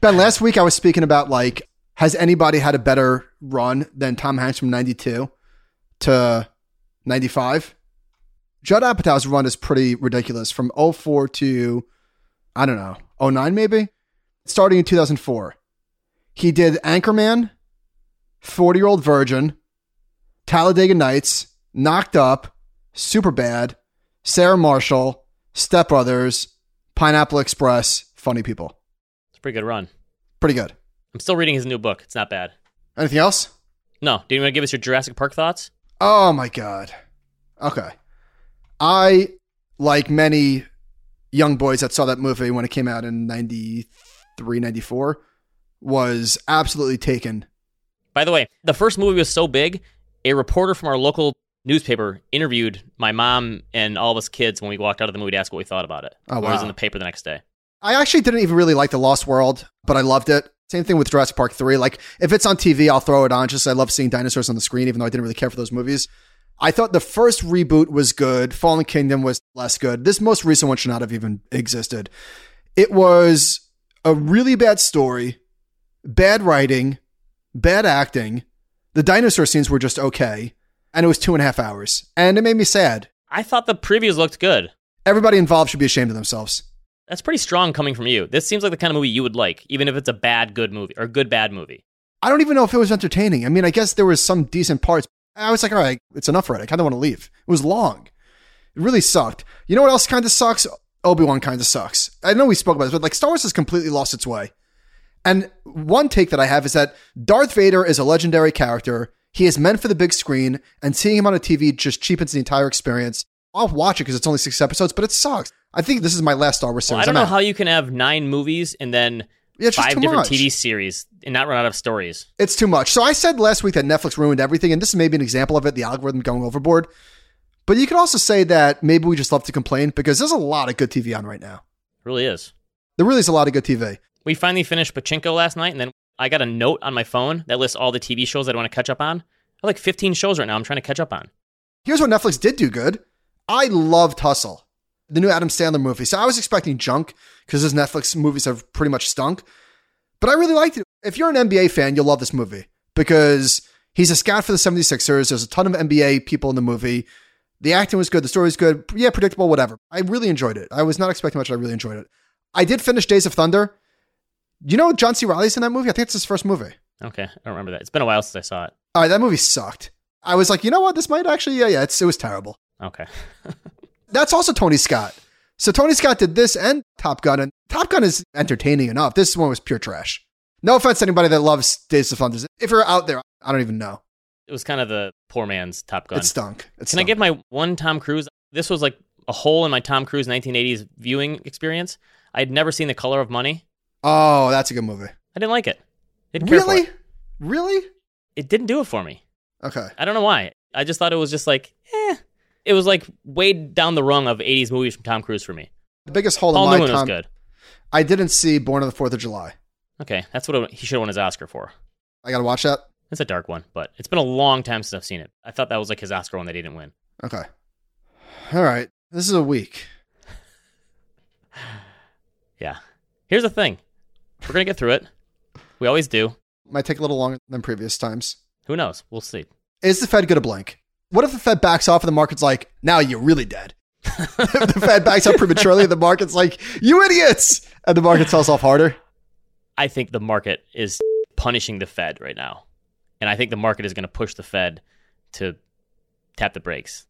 Speaker 1: Ben, last week I was speaking about like, has anybody had a better run than Tom Hanks from 92 to 95? Judd Apatow's run is pretty ridiculous from 04 to, I don't know, 09 maybe? Starting in 2004. He did Anchorman, 40 Year Old Virgin, Talladega Nights, Knocked Up, Superbad, Sarah Marshall, Step Brothers, Pineapple Express, Funny People.
Speaker 2: It's a pretty good run.
Speaker 1: Pretty good.
Speaker 2: I'm still reading his new book. It's not bad.
Speaker 1: Anything else?
Speaker 2: No, do you want to give us your Jurassic Park thoughts?
Speaker 1: Oh my God. Okay. I, like many young boys that saw that movie when it came out in 93, 94, was absolutely taken.
Speaker 2: By the way, the first movie was so big, a reporter from our local newspaper interviewed my mom and all of us kids when we walked out of the movie to ask what we thought about it.
Speaker 1: Oh,
Speaker 2: When It was in the paper the next day.
Speaker 1: I actually didn't even really like The Lost World, but I loved it. Same thing with Jurassic Park 3. Like, if it's on TV, I'll throw it on. Just I love seeing dinosaurs on the screen, even though I didn't really care for those movies. I thought the first reboot was good. Fallen Kingdom was less good. This most recent one should not have even existed. It was a really bad story, bad writing, bad acting. The dinosaur scenes were just okay. And it was two and a half hours. And it made me sad.
Speaker 2: I thought the previews looked good.
Speaker 1: Everybody involved should be ashamed of themselves.
Speaker 2: That's pretty strong coming from you. This seems like the kind of movie you would like, even if it's a bad good movie or good bad movie.
Speaker 1: I don't even know if it was entertaining. I mean, I guess there was some decent parts. I was like, all right, it's enough already. I kind of want to leave. It was long. It really sucked. You know what else kind of sucks? Obi Wan kind of sucks. I know we spoke about this, but like Star Wars has completely lost its way. And one take that I have is that Darth Vader is a legendary character. He is meant for the big screen, and seeing him on a TV just cheapens the entire experience. I'll watch it because it's only six episodes, but it sucks. I think this is my last Star Wars series.
Speaker 2: Well, I don't know how you can have nine movies and then
Speaker 1: Yeah,
Speaker 2: five different
Speaker 1: much.
Speaker 2: TV series and not run out of stories.
Speaker 1: It's too much. So I said last week that Netflix ruined everything, and this is maybe an example of it, the algorithm going overboard. But you could also say that maybe we just love to complain because there's a lot of good TV on right now.
Speaker 2: It really is.
Speaker 1: There really is a lot of good TV.
Speaker 2: We finally finished Pachinko last night, and then I got a note on my phone that lists all the TV shows that I want to catch up on. I have like 15 shows right now I'm trying to catch up on.
Speaker 1: Here's what Netflix did do good. I loved Hustle, the new Adam Sandler movie. So I was expecting junk because his Netflix movies have pretty much stunk. But I really liked it. If you're an NBA fan, you'll love this movie because he's a scout for the 76ers. There's a ton of NBA people in the movie. The acting was good. The story was good. Yeah, predictable, whatever. I really enjoyed it. I was not expecting much. I really enjoyed it. I did finish Days of Thunder. You know John C. Reilly's in that movie? I think it's his first movie.
Speaker 2: Okay, I don't remember that. It's been a while since I saw it.
Speaker 1: All right, that movie sucked. I was like, you know what? This might actually, yeah, yeah, it's, it was terrible.
Speaker 2: Okay.
Speaker 1: That's also Tony Scott. So Tony Scott did this and Top Gun, and Top Gun is entertaining enough. This one was pure trash. No offense to anybody that loves Days of Thunder. If you're out there, I don't even know.
Speaker 2: It was kind of the poor man's Top Gun.
Speaker 1: It stunk. It
Speaker 2: Can
Speaker 1: stunk.
Speaker 2: I give my one Tom Cruise? This was like a hole in my Tom Cruise 1980s viewing experience. I had never seen The Color of Money.
Speaker 1: oh, that's a good movie.
Speaker 2: I didn't like it. Didn't
Speaker 1: Really?
Speaker 2: it.
Speaker 1: Really?
Speaker 2: It didn't do it for me.
Speaker 1: Okay.
Speaker 2: I don't know why. I just thought it was just like, eh. It was like way down the rung of 80s movies from Tom Cruise for me.
Speaker 1: The biggest hole
Speaker 2: Paul
Speaker 1: in my
Speaker 2: Newman was good.
Speaker 1: I didn't see Born on the Fourth of July.
Speaker 2: Okay, that's what he should have won his Oscar for.
Speaker 1: I gotta watch that.
Speaker 2: It's a dark one, but it's been a long time since I've seen it. I thought that was like his Oscar one that he didn't win.
Speaker 1: Okay. All right. This is a week.
Speaker 2: Yeah. Here's the thing. We're gonna get through it. We always do.
Speaker 1: Might take a little longer than previous times.
Speaker 2: Who knows? We'll see.
Speaker 1: Is the Fed going to blink? What if the Fed backs off and the market's like, now you're really dead? if the Fed backs up prematurely, the market's like, you idiots! And the market sells off harder.
Speaker 2: I think the market is punishing the Fed right now. And I think the market is going to push the Fed to tap the brakes.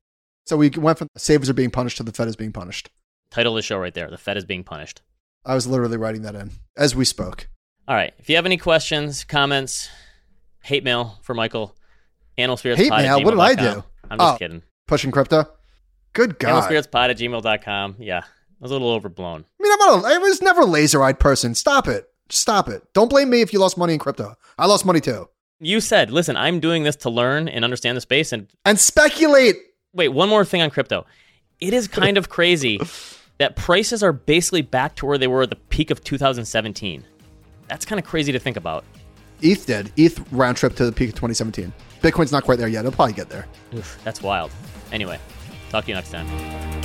Speaker 1: So we went from savers are being punished to the Fed is being punished.
Speaker 2: Title of the show right there. The Fed is being punished.
Speaker 1: I was literally writing that in as we spoke.
Speaker 2: All right. If you have any questions, comments, hate mail for Michael, animalspiritspod
Speaker 1: Hate mail? What did I do?
Speaker 2: I'm just
Speaker 1: Oh.
Speaker 2: kidding.
Speaker 1: Pushing crypto. Good God.
Speaker 2: Animalspiritspod at gmail.com. Yeah. It was a little overblown.
Speaker 1: I mean, I'm not a, I was never a laser eyed person. Stop it. Stop it. Don't blame me if you lost money in crypto. I lost money too.
Speaker 2: You said, listen, I'm doing this to learn and understand the space. And
Speaker 1: And speculate.
Speaker 2: wait, one more thing on crypto. It is kind of crazy that prices are basically back to where they were at the peak of 2017. That's kind of crazy to think about.
Speaker 1: ETH did. ETH round trip to the peak of 2017. Bitcoin's not quite there yet. It'll probably get there.
Speaker 2: Oof, that's wild. Anyway, talk to you next time.